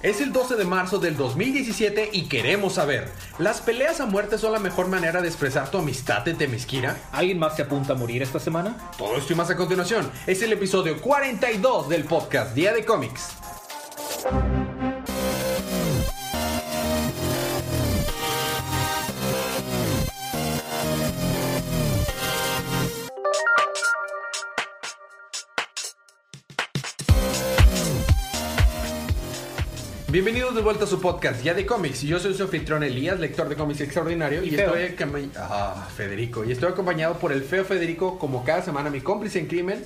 Es el 12 de marzo del 2017 y queremos saber, ¿las peleas a muerte son la mejor manera de expresar tu amistad de Temisquira? ¿Alguien más se apunta a morir esta semana? Todo esto y más a continuación. Es el episodio 42 del podcast Día de Cómics. Bienvenidos de vuelta a su podcast Ya de Cómics. Yo soy su anfitrión Elías, lector de cómics extraordinario. Y, estoy acom- ah, Federico. Y estoy acompañado por el feo Federico, como cada semana, mi cómplice en crimen.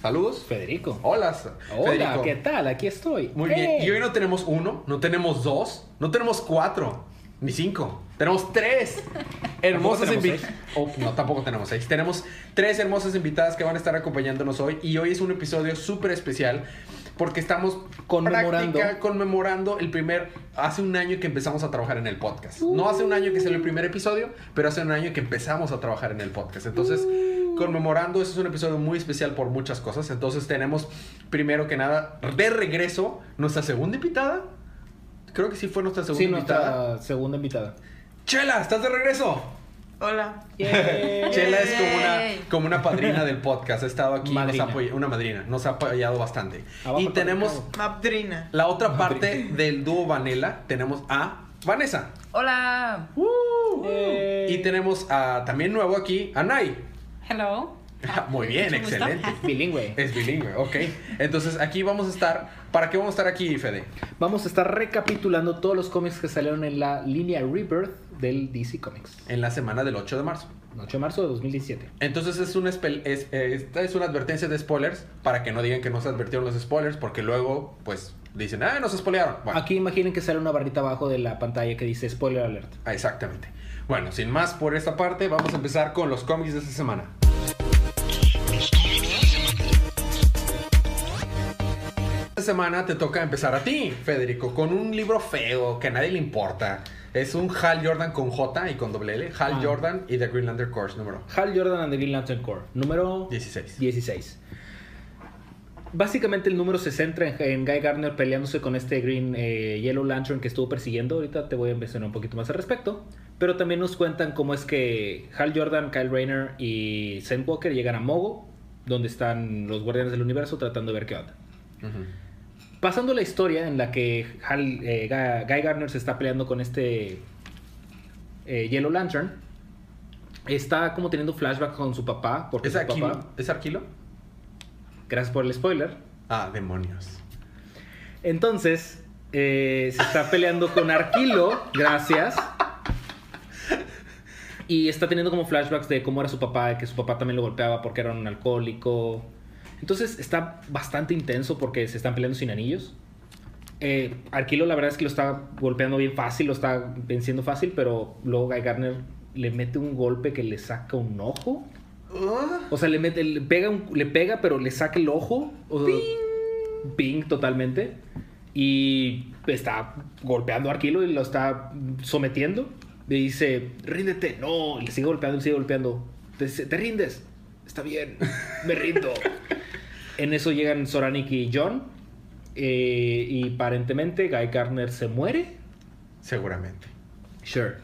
Saludos. Federico. Hola, Hola, Federico. ¿qué tal? Aquí estoy. Muy bien. Y hoy no tenemos uno, no tenemos dos, no tenemos cuatro, ni cinco. Tenemos tres hermosas invitadas. no, tampoco tenemos seis. Tenemos tres hermosas invitadas que van a estar acompañándonos hoy. Y hoy es un episodio súper especial porque estamos Conmemorando. práctica- conmemorando el primer. Hace un año que empezamos a trabajar en el podcast. No hace un año que salió el primer episodio, pero hace un año que empezamos a trabajar en el podcast. Entonces, conmemorando, este es un episodio muy especial por muchas cosas. Entonces, tenemos primero que nada de regreso nuestra segunda invitada. Creo que sí fue nuestra segunda Sí, invitada. nuestra segunda invitada. Chela, ¿estás de regreso? Hola. Chela es como una, como una padrina del podcast. Ha estado aquí, Madrina. nos ha apoyado- una madrina, nos ha apoyado bastante. Abajo y tenemos. Madrina. la otra parte del dúo Vanilla. Tenemos a Vanessa. Hola. Y tenemos a, también nuevo aquí, a Nay. Hello. Muy bien, Mucho gusto. excelente. Bilingüe. Es bilingüe, ok. Entonces aquí vamos a estar. ¿Para qué vamos a estar aquí, Fede? Vamos a estar recapitulando todos los cómics que salieron en la línea Rebirth del DC Comics. En la semana del 8 de marzo. 8 de marzo de 2017. Entonces es una, es, eh, esta es una advertencia de spoilers para que no digan que no se advirtieron los spoilers porque luego pues dicen, ah, nos spoilearon. Bueno, Aquí imaginen que sale una barrita abajo de la pantalla que dice Spoiler Alert. ah, exactamente. Bueno, sin más por esta parte, vamos a empezar con los cómics de esta semana. Semana te toca empezar a ti, Federico, con un libro feo que a nadie le importa. Es un Hal Jordan con J y con doble L. Hal Ah. Jordan y The Green Lantern Corps número Hal Jordan and the Green Lantern Corps. Número 16. 16. Básicamente el número se centra en, en Guy Gardner peleándose con este Green eh, Yellow Lantern que estuvo persiguiendo. Ahorita te voy a mencionar un poquito más al respecto. Pero también nos cuentan cómo es que Hal Jordan, Kyle Rayner y Sam Walker llegan a Mogo, donde están los Guardianes del Universo tratando de ver qué onda. Ujú. Pasando la historia en la que Hal, eh, Guy, Gardner se está peleando con este eh, Yellow Lantern, está como teniendo flashback con su papá. Porque ¿Es su Aquilo? papá, ¿Es Arquilo? gracias por el spoiler. Ah, demonios. Entonces, eh, se está peleando con Arquilo, gracias. Y está teniendo como flashbacks de cómo era su papá, de que su papá también lo golpeaba porque era un alcohólico. Entonces está bastante intenso porque se están peleando sin anillos. Eh, Arquilo la verdad es que lo está golpeando bien fácil, lo está venciendo fácil, pero luego Guy Gardner le mete un golpe que le saca un ojo. O sea, le mete, le pega, un- le pega, pero le saca el ojo. O sea, ping totalmente. Y está golpeando a Arquilo y lo está sometiendo. Le dice, ríndete. No, y le sigue golpeando, le sigue golpeando. Te, "¿Te rindes. Está bien, me rindo. en eso llegan Soranik y John. eh, y aparentemente Guy Gardner se muere. Seguramente. Sure.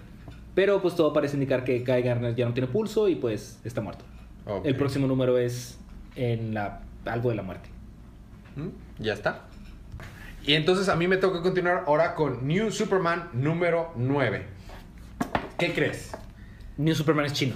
Pero pues todo parece indicar que Guy Gardner ya no tiene pulso y pues está muerto. El próximo número es en la algo de la muerte. ¿Mm? Ya está. Y entonces a mí me toca continuar ahora con New Superman número 9. ¿Qué crees? New Superman es chino.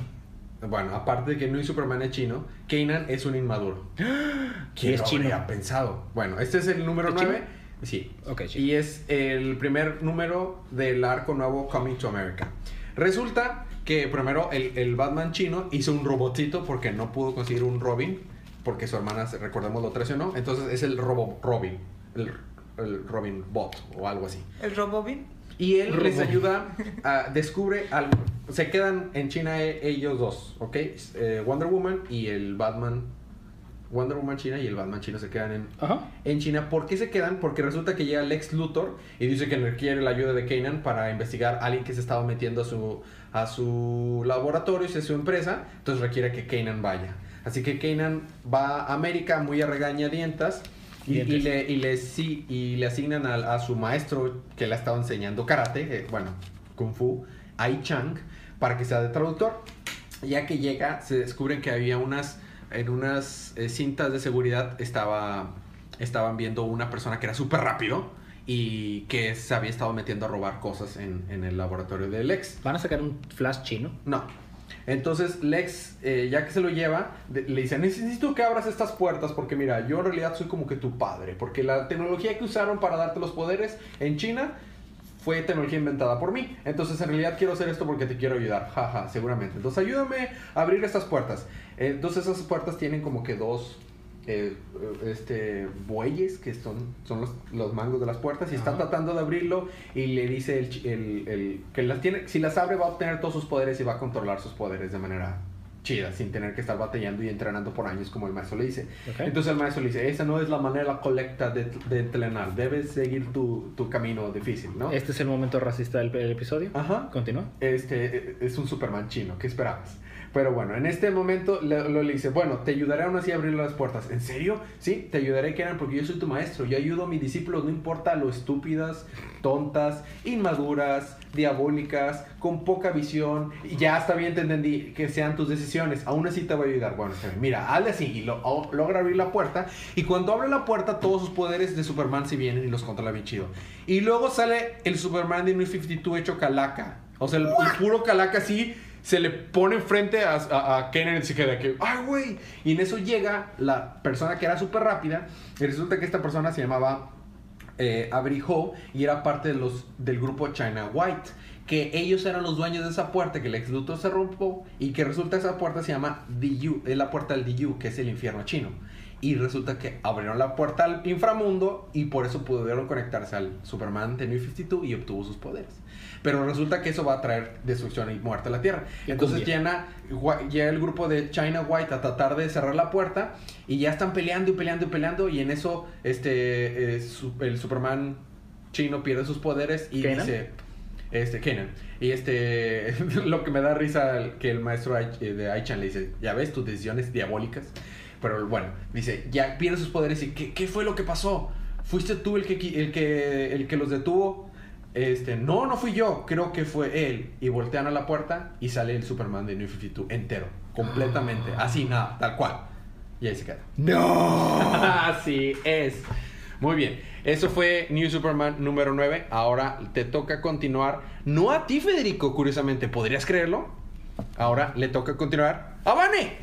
Bueno, aparte de que New Superman es chino, Kanan es un inmaduro. ¿Quién es chino? habría pensado? Bueno, este es el número ¿Es 9. chino? Sí. Ok, chino. Y es el primer número del arco nuevo Coming to America. Resulta que primero el, el Batman chino hizo un robotito porque no pudo conseguir un Robin, porque su hermana, recordemos, lo traicionó. Entonces es el Robo Robin, el, el Robin Bot o algo así. El Robobin. Y él les Robin. ayuda a descubre algo. Se quedan en China e- ellos dos, ¿ok? Eh, Wonder Woman y el Batman. Wonder Woman China y el Batman chino se quedan en, Ajá. en China. ¿Por qué se quedan? Porque resulta que llega Lex Luthor y dice que requiere la ayuda de Kanan para investigar a alguien que se estaba metiendo a su, a su laboratorio y a su empresa. Entonces requiere que Kanan vaya. Así que Kanan va a América muy a regañadientas Y, y le, y, le, sí, y le asignan a, a su maestro que le ha estado enseñando karate, eh, bueno, kung fu, Ai Chang, para que sea de traductor. Ya que llega, se descubren que había unas, en unas eh, cintas de seguridad estaba, estaban viendo una persona que era súper rápido y que se había estado metiendo a robar cosas en, en el laboratorio de Lex. ¿Van a sacar un flash chino? No. Entonces Lex, eh, ya que se lo lleva, le dice, necesito que abras estas puertas porque mira, yo en realidad soy como que tu padre, porque la tecnología que usaron para darte los poderes en China fue tecnología inventada por mí. Entonces en realidad quiero hacer esto porque te quiero ayudar, jaja, seguramente. Entonces ayúdame a abrir estas puertas. Entonces esas puertas tienen como que dos... eh, este bueyes que son, son los, los mangos de las puertas y está Ajá. tratando de abrirlo y le dice el, el- el- que las tiene, si las abre va a obtener todos sus poderes y va a controlar sus poderes de manera chida, sin tener que estar batallando y entrenando por años como el maestro le dice. Entonces el maestro le dice, esa no es la manera correcta de, de entrenar, debes seguir tu, tu camino difícil, ¿no? Este es el momento racista del, del episodio. Ajá. Continúa. Este eh, es un Superman chino, ¿qué esperabas? Pero bueno, en este momento lo le dice, bueno, te ayudaré aún así a abrir las puertas. ¿En serio? Sí, te ayudaré, Kenan, porque yo soy tu maestro. Yo ayudo a mis discípulos, no importa lo estúpidas, tontas, inmaduras, diabólicas, con poca visión. Y ya está bien, te entendí, que sean tus decisiones. Aún así te voy a ayudar. Bueno, está bien. mira, hazle así y lo, o- logra abrir la puerta. Y cuando abre la puerta, todos sus poderes de Superman se vienen y los controla bien chido. Y luego sale el Superman de New 52 hecho calaca. O sea, el, el puro calaca así se le pone enfrente a, a, a Kenan y se queda que, ¡ay, güey! Y en eso llega la persona que era súper rápida. Y resulta que esta persona se llamaba eh, Avery Ho y era parte de los, del grupo China White. Que ellos eran los dueños de esa puerta que el ex Luthor se rompió y que resulta esa puerta se llama DU, es la puerta del DU, que es el infierno chino. Y resulta que abrieron la puerta al inframundo y por eso pudieron conectarse al Superman de New 52 y obtuvo sus poderes. Pero resulta que eso va a traer destrucción y muerte a la Tierra. Y Entonces llena, llega el grupo de China White a tratar de cerrar la puerta y ya están peleando y peleando y peleando y en eso este eh, su- el Superman chino pierde sus poderes y dice este Kenan y este lo que me da risa que el maestro eh, de Aichan le dice ya ves tus decisiones diabólicas pero bueno dice ya pierde sus poderes y ¿qué, qué fue lo que pasó? ¿fuiste tú el que el que el que los detuvo? Este, no, no fui yo, creo que fue él. Y voltean a la puerta y sale el Superman de New 52 entero, completamente, así, nada, tal cual. Y ahí se queda. ¡No! Así es. Muy bien, eso fue New Superman número 9. Ahora te toca continuar. No a ti, Federico, curiosamente, ¿podrías creerlo? Ahora le toca continuar a Vane.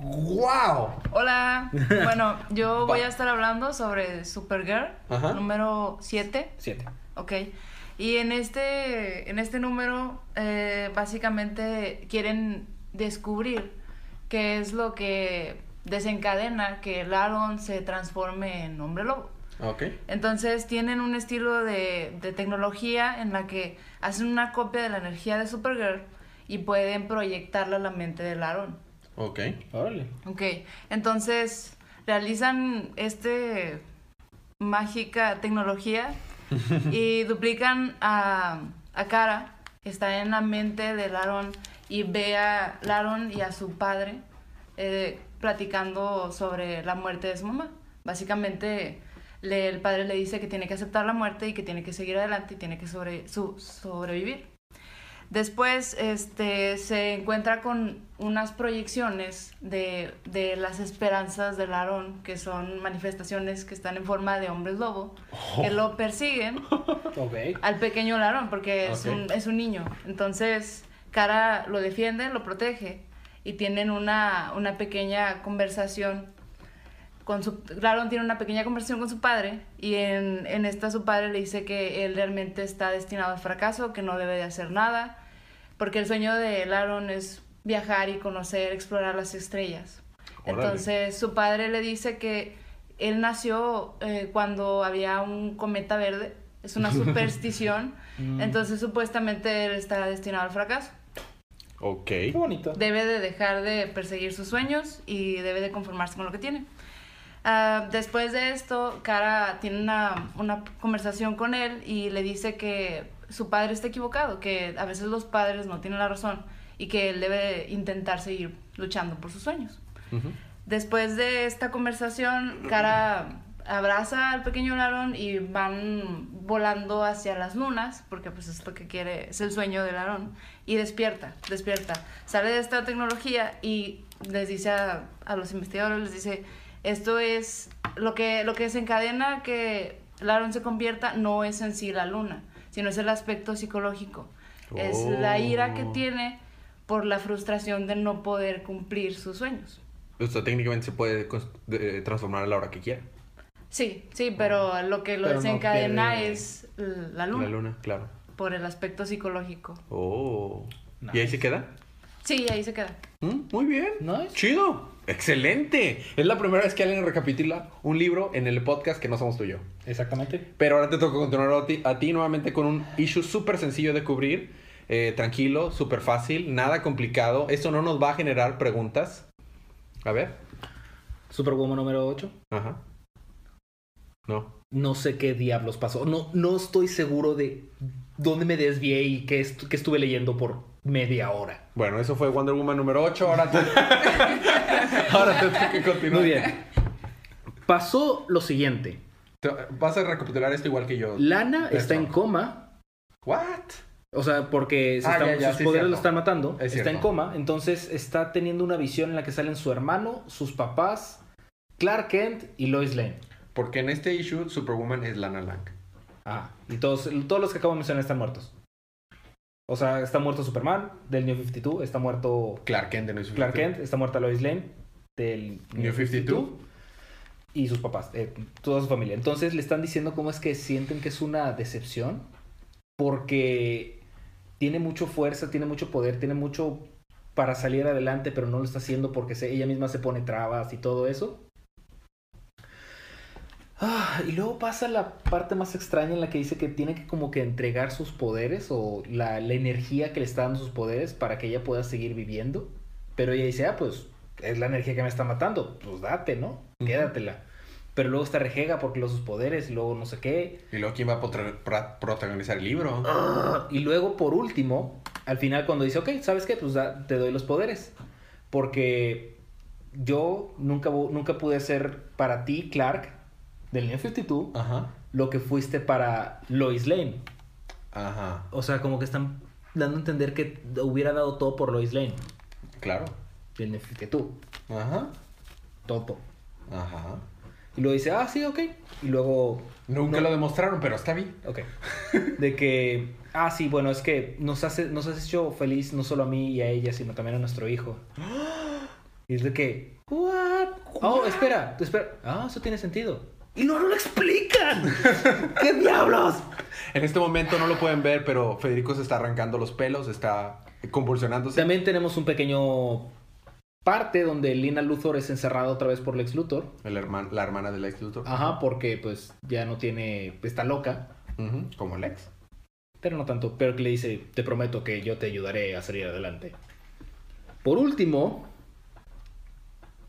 ¡Wow! Hola. Bueno, yo voy a estar hablando sobre Supergirl, Ajá. número 7. Siete. Ok. Y en este, en este número, eh, básicamente quieren descubrir qué es lo que desencadena que Laron se transforme en hombre lobo. Ok. Entonces tienen un estilo de, de tecnología en la que hacen una copia de la energía de Supergirl y pueden proyectarla a la mente de Laron. Ok. Órale. Ok, entonces realizan este mágica tecnología y duplican a, a Kara, que está en la mente de Laron y ve a Laron y a su padre eh, platicando sobre la muerte de su mamá. Básicamente le- el padre le dice que tiene que aceptar la muerte y que tiene que seguir adelante y tiene que sobre, su- sobrevivir. Después este, se encuentra con unas proyecciones de, de las esperanzas del Aarón, que son manifestaciones que están en forma de hombres lobo, que lo persiguen al pequeño Larón, porque es, un, es un niño. Entonces, Cara lo defiende, lo protege, y tienen una, una pequeña conversación con su... Tiene una pequeña conversación con su padre, y en, en esta su padre le dice que él realmente está destinado al fracaso, que no debe de hacer nada, porque el sueño de Laron es viajar y conocer, explorar las estrellas. Órale. Entonces su padre le dice que él nació eh, cuando había un cometa verde, es una superstición, Mm. entonces supuestamente él está destinado al fracaso. Ok. Qué bonito. Debe de dejar de perseguir sus sueños y debe de conformarse con lo que tiene. Ah, después de esto, Cara tiene una, una conversación con él y le dice que su padre está equivocado, que a veces los padres no tienen la razón y que él debe de intentar seguir luchando por sus sueños. Después de esta conversación, Cara abraza al pequeño Larón y van volando hacia las lunas, porque pues es lo que quiere, es el sueño de Larón, y despierta, despierta. Sale de esta tecnología y les dice a, a los investigadores, les dice, esto es lo que, lo que desencadena que Larón se convierta, no es en sí la luna, sino es el aspecto psicológico. Es la ira que Oh. tiene por la frustración de no poder cumplir sus sueños. O sea, técnicamente se puede de- transformar a la hora que quiera. Sí, sí, pero lo que lo Pero no desencadena es la luna, La luna, claro. por el aspecto psicológico. Oh. ¿Y ahí se queda? Sí, ahí se queda. Mm, muy bien. Nice. Chido. Excelente. Es la primera vez que alguien recapitula un libro en el podcast que no somos tú y yo. Exactamente. Pero ahora te toca continuar a ti, a ti nuevamente con un issue súper sencillo de cubrir. eh, tranquilo, súper fácil, nada complicado. Esto no nos va a generar preguntas. A ver. Superwoman número 8. Ajá. No. No sé qué diablos pasó. No, no estoy seguro de dónde me desvié y qué, estu- qué estuve leyendo por media hora. Bueno, eso fue Wonder Woman número 8. Ahora te, ahora te toca continuar. Muy bien. Pasó lo siguiente. Te- Vas a recapitular esto igual que yo. Lana está en coma. ¿What? O sea, porque se Ah, están- ya, ya, sus sí, poderes lo están matando. Es está en coma. Entonces está teniendo una visión en la que salen su hermano, sus papás, Clark Kent y Lois Lane. Porque en este issue Superwoman es Lana Lang. Ah, y todos, todos los que acabo de mencionar están muertos. O sea, está muerto Superman del New 52, está muerto Clark Kent de New Clark Kent, está muerta Lois Lane del New 52. y sus papás, eh, toda su familia. Entonces le están diciendo cómo es que sienten que es una decepción porque tiene mucho fuerza, tiene mucho poder, tiene mucho para salir adelante, pero no lo está haciendo porque se- ella misma se pone trabas y todo eso. Ah, y luego pasa la parte más extraña en la que dice que tiene que como que entregar sus poderes o la, la energía que le está dando sus poderes para que ella pueda seguir viviendo. Pero ella dice, ah, pues es la energía que me está matando, pues date, ¿no? Quédatela. Pero luego está rejega porque los sus poderes y luego no sé qué. Y luego, ¿quién va a protagonizar el libro? Y luego, por último, al final cuando dice, ok, ¿sabes qué? Pues da- te doy los poderes. Porque yo nunca, nunca pude ser para ti, Clark, del New 52, Ajá. lo que fuiste para Lois Lane. Ajá. O sea, como que están dando a entender que hubiera dado todo por Lois Lane. Claro. Del New 52. Ajá. Todo. Ajá. Y luego dice, ah, sí, ok. Y luego Nunca No. lo demostraron, pero está bien. Ok. De que, ah, sí, bueno, es que nos, hace, nos has hecho feliz no solo a mí y a ella, sino también a nuestro hijo. Y es de que, ¿what? Oh, espera, espera. Ah, eso tiene sentido. Y no lo explican. ¿Qué diablos? En este momento no lo pueden ver, pero Federico se está arrancando los pelos, está convulsionándose. También tenemos un pequeño parte donde Lina Luthor es encerrada otra vez por Lex Luthor. El herman- la hermana del ex Luthor. Ajá, porque pues ya no tiene, está loca. Como Lex. Pero no tanto, pero que le dice, te prometo que yo te ayudaré a salir adelante. Por último,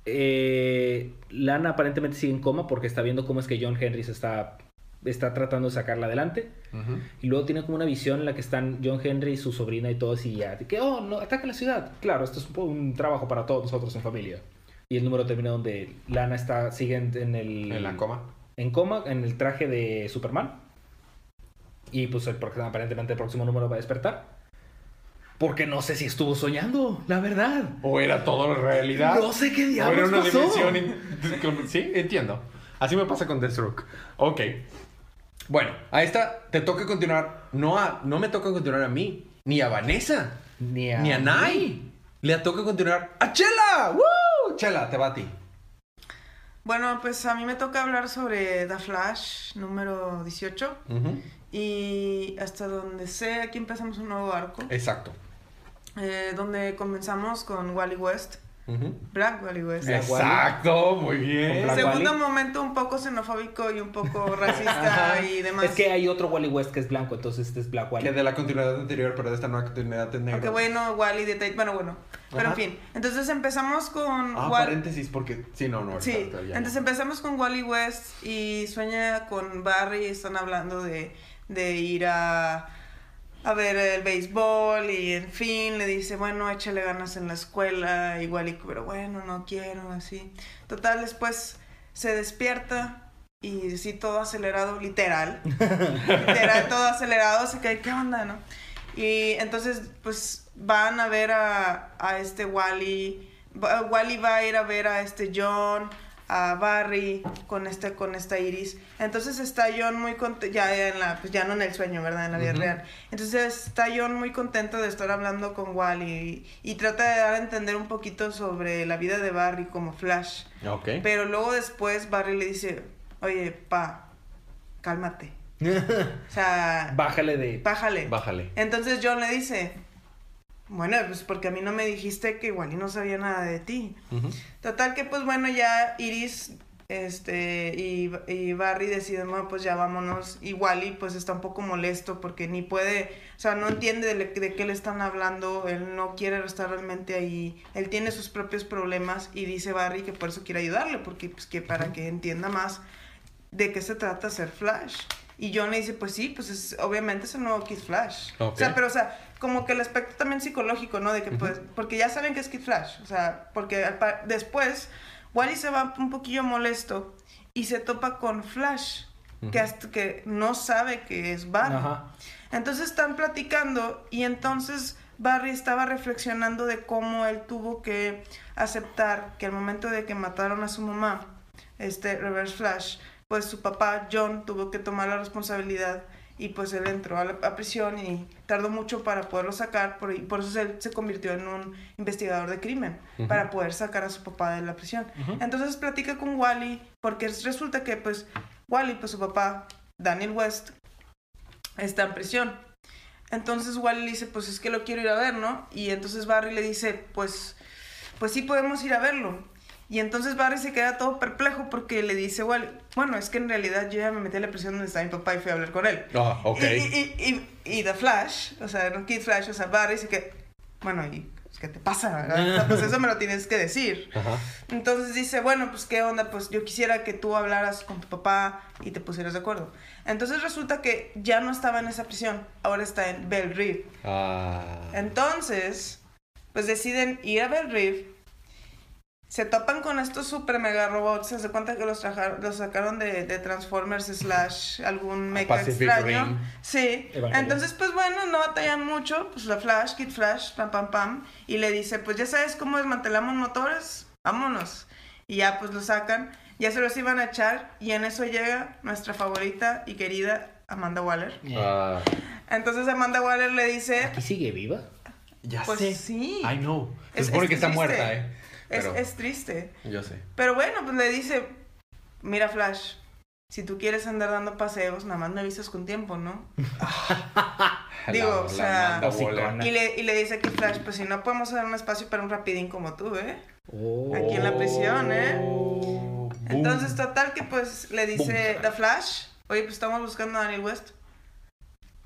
eh, Lana aparentemente sigue en coma porque está viendo cómo es que John Henry se está, está tratando de sacarla adelante. Y luego tiene como una visión en la que están John Henry, su sobrina y todos y ya, de que, oh, no, ataca la ciudad. Claro, esto es un, un trabajo para todos nosotros en familia. Y el número termina donde Lana está, sigue en, en el... En la coma. en coma en el traje de Superman. Y pues el, aparentemente el próximo número va a despertar. Porque no sé si estuvo soñando, la verdad. O era todo realidad. No sé qué o era diablos una pasó. dimensión. in- Sí, entiendo. Así me pasa con Deathstroke. Ok. Bueno, a esta te toca continuar. No, a, no me toca continuar a mí, ni a Vanessa, Ni a, ni a Nai. Le toca continuar a Chela. ¡Woo! Chela, te va a ti. Bueno, pues a mí me toca hablar sobre The Flash número 18. Ujú. Y hasta donde sé, aquí empezamos un nuevo arco. Exacto. Eh, donde comenzamos con Wally West. Black Wally West. Exacto, muy bien. Segundo Wally. momento un poco xenofóbico y un poco racista y demás. Es que hay otro Wally West que es blanco, entonces este es Black Wally. Que de la continuidad anterior, pero de esta nueva continuidad es negro. Aunque bueno, Wally de Tate, bueno, bueno. Pero Ajá. en fin, entonces empezamos con Ah, Wall- paréntesis, porque... Sí, no, no. Sí, entonces empezamos con Wally West y sueña con Barry, están hablando de, de ir a, a ver el béisbol y en fin, le dice, bueno, échale ganas en la escuela, y Wally, pero bueno, no quiero, así. Total, después se despierta y sí, todo acelerado, literal. literal, todo acelerado, así que, ¿qué onda, no? Y entonces, pues, van a ver a, a este Wally. Wally va a ir a ver a este John, a Barry, con este, con esta Iris. Entonces está John muy contento, ya en la, pues ya no en el sueño, ¿verdad? En la vida real. Entonces está John muy contento de estar hablando con Wally y, y trata de dar a entender un poquito sobre la vida de Barry como Flash. Ok. Pero luego después Barry le dice, oye, pa, cálmate. O sea, Bájale de. bájale. Bájale. Entonces John le dice, bueno, pues porque a mí no me dijiste que igual y no sabía nada de ti. Total que pues bueno, ya Iris este y, y Barry deciden, bueno, pues ya vámonos. Y Wally pues está un poco molesto porque ni puede, o sea, no entiende de, le- de qué le están hablando, él no quiere estar realmente ahí, él tiene sus propios problemas y dice Barry que por eso quiere ayudarle, porque pues que para que entienda más de qué se trata ser Flash. Y John le dice, pues sí, pues es, obviamente es el nuevo Kid Flash. O sea, pero o sea, como que el aspecto también psicológico, ¿no? De que pues, porque ya saben que es Kid Flash, o sea, porque después Wally se va un poquillo molesto y se topa con Flash, que hasta que no sabe que es Barry. Entonces están platicando y entonces Barry estaba reflexionando de cómo él tuvo que aceptar que al momento de que mataron a su mamá, este Reverse Flash, pues su papá John tuvo que tomar la responsabilidad y pues él entró a la a prisión y tardó mucho para poderlo sacar, por, y por eso él se convirtió en un investigador de crimen, para poder sacar a su papá de la prisión. Entonces platica con Wally, porque resulta que pues Wally, pues su papá, Daniel West, está en prisión. Entonces Wally le dice, pues es que lo quiero ir a ver, ¿no? Y entonces Barry le dice, pues, pues sí podemos ir a verlo. Y entonces Barry se queda todo perplejo porque le dice, Wally, bueno, es que en realidad yo ya me metí a la prisión donde está mi papá y fui a hablar con él. Ah, ok. Y, y, y, y The Flash, o sea, no Kid Flash, o sea, Barry dice que, bueno, ¿y qué te pasa? sea, pues eso me lo tienes que decir. Ajá. Entonces dice, bueno, pues qué onda, pues yo quisiera que tú hablaras con tu papá y te pusieras de acuerdo. Entonces resulta que ya no estaba en esa prisión, ahora está en Bell Reeve. Ah. Entonces, pues deciden ir a Bell Reeve. Se topan con estos super mega robots. Se hace cuenta que los, trajar- los sacaron de, de Transformers slash algún mecha extraño. Sí. Evangelion. Entonces, pues bueno, no batallan mucho. Pues la Flash, Kid Flash, pam, pam, pam. Y le dice, pues ya sabes cómo desmantelamos motores. Vámonos. Y ya pues lo sacan. Ya se los iban a echar. Y en eso llega nuestra favorita y querida Amanda Waller. Ah. Entonces Amanda Waller le dice... ¿Aquí sigue viva? Ya Pues sé. sí. I know. Se Es- supone es que está triste. muerta, eh. Es, es triste. yo sé. Pero bueno, pues le dice, mira Flash, si tú quieres andar dando paseos, nada más me avisas con tiempo, ¿no? Digo, La- o sea. Y le, y le dice que Flash, pues si no podemos hacer un espacio para un rapidín como tú, ¿eh? Oh. Aquí en la prisión, ¿eh? Oh, boom. Entonces, total que pues le dice The Flash, oye, pues estamos buscando a Daniel West.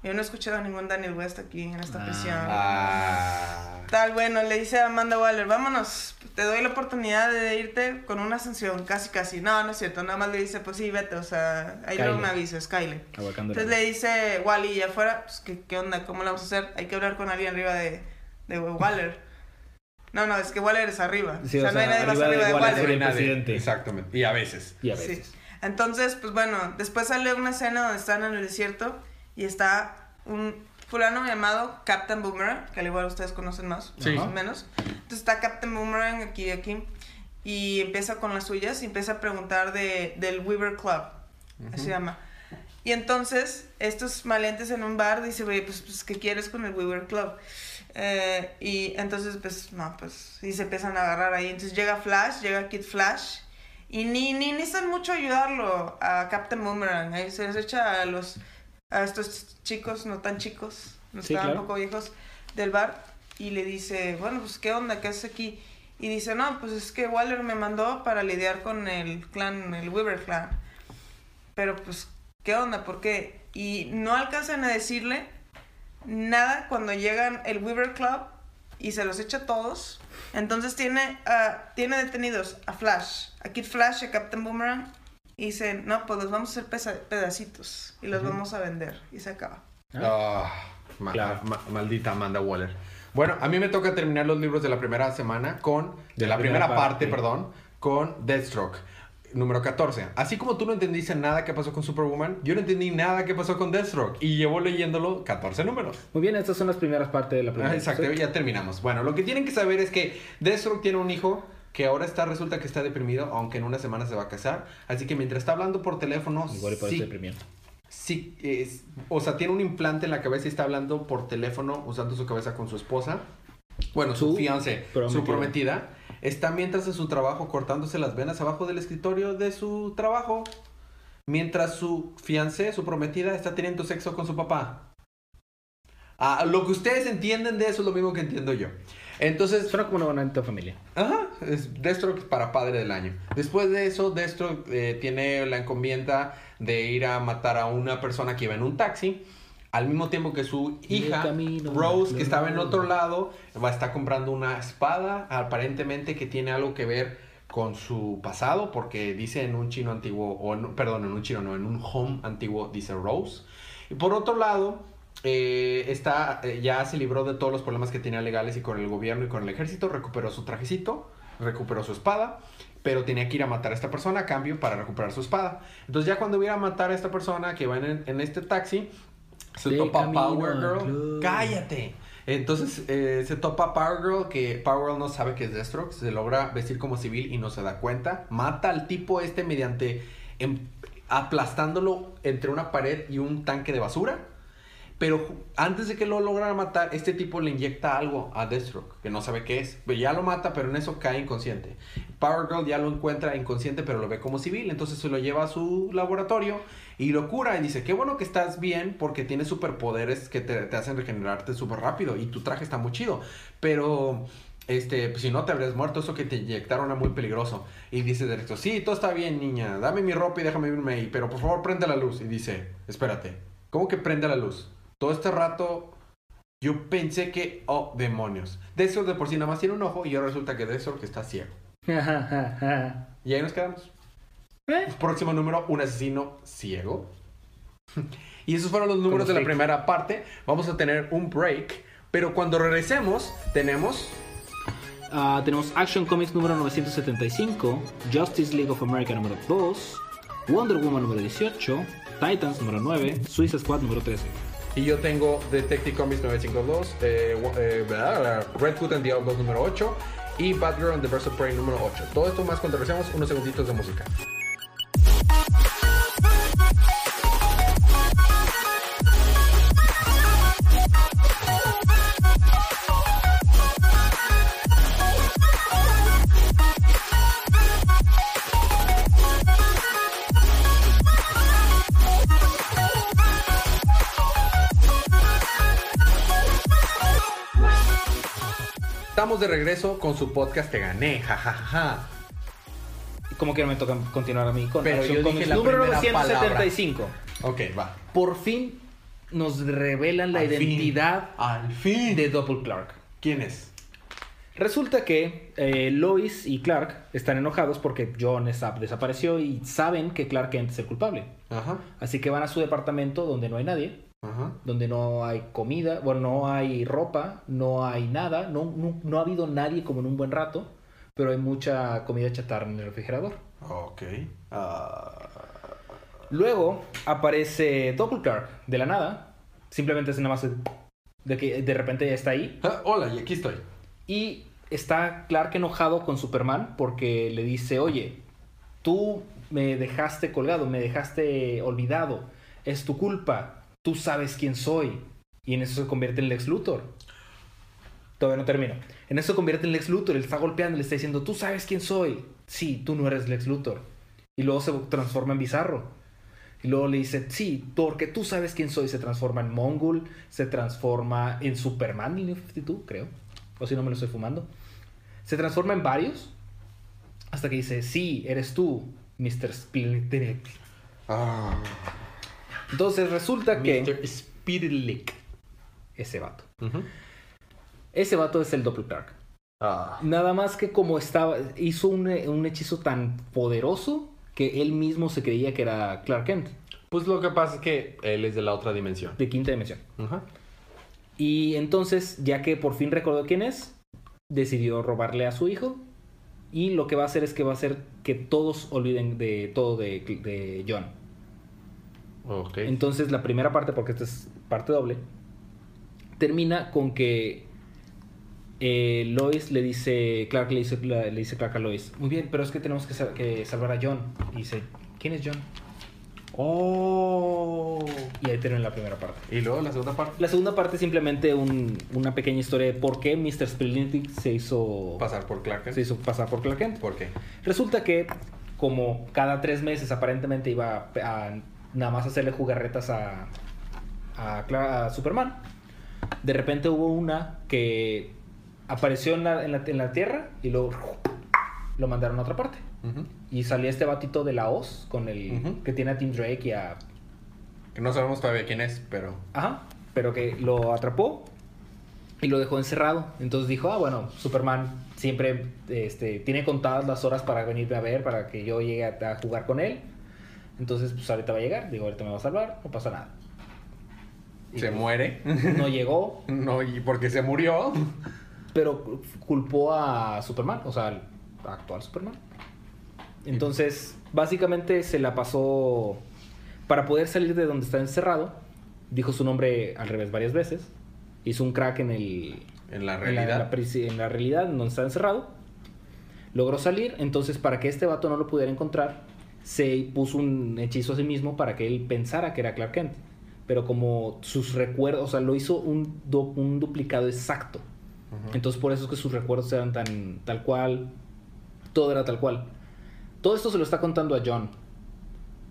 Yo no he escuchado a ningún Daniel West aquí en esta Ah. prisión. Ah. Tal, bueno, le dice a Amanda Waller, vámonos, te doy la oportunidad de irte con una sanción, casi, casi. No, no es cierto, nada más le dice, pues sí, vete, o sea, ahí luego me avisas, Kyle. Aguacando Entonces le dice Wally, y afuera, pues, ¿qué, ¿qué onda? ¿Cómo lo vamos a hacer? Hay que hablar con alguien arriba de, de Waller. No, no, es que Waller es arriba. Sí, o sea, o no hay sea, nadie más arriba de arriba de Waller Waller. sería el Nadie. presidente. Exactamente. Y a veces. Y a Sí. veces. Entonces, pues bueno, después sale una escena donde están en el desierto y está un fulano llamado Captain Boomerang, que al igual ustedes conocen más, Sí. más o menos. Entonces está Captain Boomerang aquí y aquí y empieza con las suyas y empieza a preguntar de, del Weaver Club, así se llama. Y entonces, estos maleantes en un bar dicen, oye, pues, pues, ¿qué quieres con el Weaver Club? Eh, y entonces, pues, no, pues, y se empiezan a agarrar ahí. Entonces llega Flash, llega Kid Flash, y ni, ni necesitan mucho ayudarlo a Captain Boomerang. Ahí se les echa a los, a estos chicos, no tan chicos, no Sí, estaban claro. un poco viejos, del bar, y le dice, bueno, pues, ¿qué onda? ¿Qué haces aquí? Y dice, no, pues es que Waller me mandó para lidiar con el clan, el Weaver clan. Pero pues, ¿qué onda? ¿Por qué? Y no alcanzan a decirle nada cuando llegan el Weaver Club y se los echa a todos. Entonces tiene, ah, tiene detenidos a Flash, a Kid Flash a Captain Boomerang. Y dicen, no, pues los vamos a hacer pedacitos y los vamos a vender. Y se acaba. Ah, ma- Claro. ma- maldita Amanda Waller. Bueno, a mí me toca terminar los libros de la primera semana con. De, la, la primera, primera parte, parte. perdón, con Deathstroke. número 14. Así como tú no entendiste nada que pasó con Superwoman, yo no entendí nada que pasó con Deathstroke. Y llevo leyéndolo 14 números. Muy bien, estas son las primeras partes de la primera. Ah, exacto, ya terminamos. Bueno, lo que tienen que saber es que Deathstroke tiene un hijo que ahora está, resulta que está deprimido, aunque en una semana se va a casar. Así que mientras está hablando por teléfono, Igual y por sí, deprimido. sí, es- o sea, tiene un implante en la cabeza y está hablando por teléfono, usando su cabeza con su esposa. Bueno, su, Su fiance, su prometida. prometida. Está mientras en su trabajo cortándose las venas abajo del escritorio de su trabajo. Mientras su fiancé, su prometida, está teniendo sexo con su papá. Ah, lo que ustedes entienden de eso es lo mismo que entiendo yo. Entonces, Suena como una bonita familia. Ajá, es Deathstroke para padre del año. Después de eso, Deathstroke eh, tiene la encomienda de ir a matar a una persona que iba en un taxi. Al mismo tiempo que su hija, camino Rose, que estaba en otro lado, va a estar comprando una espada, aparentemente que tiene algo que ver con su pasado, porque dice en un chino antiguo, o en- perdón, en un chino no, en un home antiguo dice Rose. Y por otro lado, eh, está, eh, ya se libró de todos los problemas que tenía legales y con el gobierno y con el ejército, recuperó su trajecito, recuperó su espada, pero tenía que ir a matar a esta persona a cambio para recuperar su espada. Entonces ya cuando iba a matar a esta persona que va en, en este taxi, se topa Power Girl. ¡Cállate! Entonces eh, se topa Power Girl, que Power Girl no sabe que es Deathstroke, se logra vestir como civil y no se da cuenta. Mata al tipo este mediante em- aplastándolo entre una pared y un tanque de basura. Pero antes de que lo lograra matar, este tipo le inyecta algo a Deathstroke, que no sabe qué es. Pero ya lo mata, pero en eso cae inconsciente. Power Girl ya lo encuentra inconsciente, pero lo ve como civil. Entonces se lo lleva a su laboratorio y lo cura. Y dice, qué bueno que estás bien porque tienes superpoderes que te, te hacen regenerarte súper rápido. Y tu traje está muy chido. Pero... Este, pues si no te habrías muerto, eso que te inyectaron era muy peligroso. Y dice directo, sí, todo está bien, niña, dame mi ropa y déjame irme ahí, pero por favor prende la luz. Y dice, espérate, ¿cómo que prende la luz? Todo este rato yo pensé que, oh, demonios. Deathstroke de por sí nada más tiene un ojo y ahora resulta que Deathstroke está ciego. Y ahí nos quedamos. ¿Eh? Próximo número, un asesino ciego. Y esos fueron los números de la primera parte. Vamos a tener un break. Pero cuando regresemos, tenemos... Ah, tenemos Action Comics número 975, Justice League of America número 2, Wonder Woman número 18, Titans número 9, Suicide Squad número 13. Y yo tengo Detective Comics 952, eh, eh, Red Hood and the Outlaws número 8 y Batgirl and the of Prey número 8. Todo esto más cuando regresemos unos segunditos de música. Estamos de regreso con su podcast Te Gané, jajaja. Como que no me toca continuar a mí con Pero Action yo dije Comics la número primera 975. Ok, va. Por fin nos revelan la Al fin. identidad Al fin. de Double Clark. ¿Quién es? Resulta que eh, Lois y Clark están enojados porque John Sapp desapareció y saben que Clark Kent es el culpable. Ajá, Así que van a su departamento donde no hay nadie, ajá. donde no hay comida, bueno, no hay ropa, no hay nada, no, no, no ha habido nadie como en un buen rato, pero hay mucha comida chatarra en el refrigerador. Ok. Ah, Luego aparece Clark de la nada, simplemente es nada más de que de repente ya está ahí ah, hola, y aquí estoy. y está Clark enojado con Superman porque le dice, oye, tú me dejaste colgado, me dejaste olvidado, es tu culpa, tú sabes quién soy. Y en eso se convierte en Lex Luthor. Todavía no termino. En eso se convierte en Lex Luthor, él está golpeando, le está diciendo, tú sabes quién soy. Sí, tú no eres Lex Luthor. Y luego se transforma en Bizarro. Y luego le dice, sí, porque tú sabes quién soy. Se transforma en Mongol, se transforma en Superman 52, creo. O si no me lo estoy fumando. Se transforma en varios. Hasta que dice, sí, eres tú, Mr. Splinter. Ah, Entonces resulta que... Mr. Spirlick. Ese vato. Ese vato es el Doppel Clark. Ah, Nada más que como estaba... Hizo un, un hechizo tan poderoso que él mismo se creía que era Clark Kent. pues lo que pasa es que él es de la otra dimensión. De quinta dimensión. Ajá. Y entonces, ya que por fin recordó quién es, decidió robarle a su hijo Y lo que va a hacer es que va a hacer que todos olviden de todo de, de John. Ok. Entonces la primera parte, porque esta es parte doble, termina con que eh, Lois le dice, Clark le dice, le dice Clark a Lois, muy bien, pero es que tenemos que, sal- que salvar a John. Y dice, ¿quién es John? Oh. Y ahí termina la primera parte. Y luego la segunda parte. La segunda parte es simplemente un- una pequeña historia de por qué Mr. Spelunky se hizo Pasar por Clark Kent. se hizo pasar por Clark Kent. ¿Por qué? Resulta que como cada tres meses aparentemente iba a, a nada más hacerle jugarretas a, a, Cla- a Superman, de repente hubo una que apareció en la, en la- en la Tierra y luego lo mandaron a otra parte. Y salía este batito de la Oz con el que tiene a Tim Drake y a Que no sabemos todavía quién es, pero. Ajá, pero que lo atrapó y lo dejó encerrado. Entonces dijo, ah, bueno, Superman siempre este, tiene contadas las horas para venirme a ver, para que yo llegue a, a jugar con él. Entonces, pues ahorita va a llegar, digo, ahorita me va a salvar, no pasa nada. Y, Se pues, muere. No llegó, No, y porque se murió. pero culpó a Superman, o sea, al actual Superman. Entonces, básicamente se la pasó para poder salir de donde está encerrado. Dijo su nombre al revés varias veces. Hizo un crack en el En la en la- realidad. en la, en la realidad en donde está encerrado. Logró salir, entonces para que este vato no lo pudiera encontrar, se puso un hechizo a sí mismo para que él pensara que era Clark Kent. Pero como sus recuerdos, o sea, lo hizo un, du- un duplicado exacto. Entonces por eso es que sus recuerdos eran tan tal cual, todo era tal cual. Todo esto se lo está contando a John.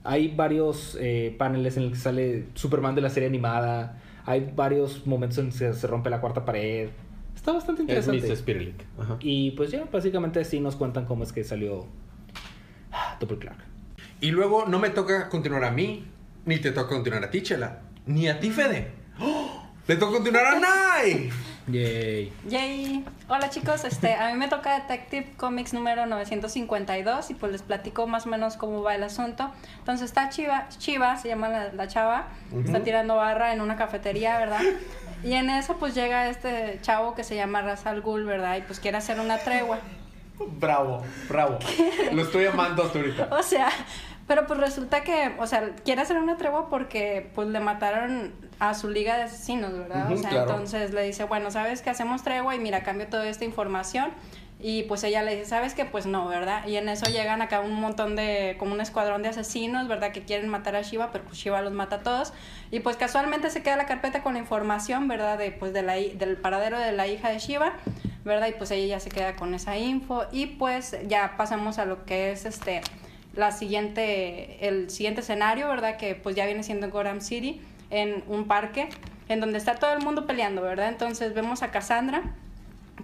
Hay varios eh, paneles en los que sale Superman de la serie animada. Hay varios momentos en que se, rompe la cuarta pared. Está bastante Es interesante. Mr. Y pues ya, básicamente así nos cuentan cómo es que salió Double Clark. Y luego no me toca continuar a mí, ni te toca continuar a ti, Chela, ni a ti, Fede. ¡Oh! Le toca continuar a Nai. Yay. Yay. Hola chicos, este, a mí me toca Detective Comics número 952 y pues les platico más o menos cómo va el asunto. Entonces está Chiva, Chiva se llama la, la chava, está tirando barra en una cafetería, ¿verdad? Y en eso pues llega este chavo que se llama Razal Ghul, ¿verdad? Y pues quiere hacer una tregua. Bravo, bravo. Lo estoy amando hasta ahorita. O sea, pero pues resulta que, o sea, quiere hacer una tregua porque pues le mataron a su liga de asesinos, ¿verdad? O sea, claro. entonces le dice, bueno, ¿sabes que hacemos tregua? Y mira, cambio toda esta información. Y pues ella le dice, ¿sabes qué? Pues no, ¿verdad? Y en eso llegan acá un montón de, como un escuadrón de asesinos, ¿verdad? Que quieren matar a Shiva, pero pues Shiva los mata a todos. Y pues casualmente se queda la carpeta con la información, ¿verdad? De, pues de la, del paradero de la hija de Shiva, ¿verdad? Y pues ella ya se queda con esa info. Y pues ya pasamos a lo que es este la siguiente, el siguiente escenario, ¿verdad? Que pues ya viene siendo Gotham City, en un parque, en donde está todo el mundo peleando, ¿verdad? Entonces vemos a Cassandra,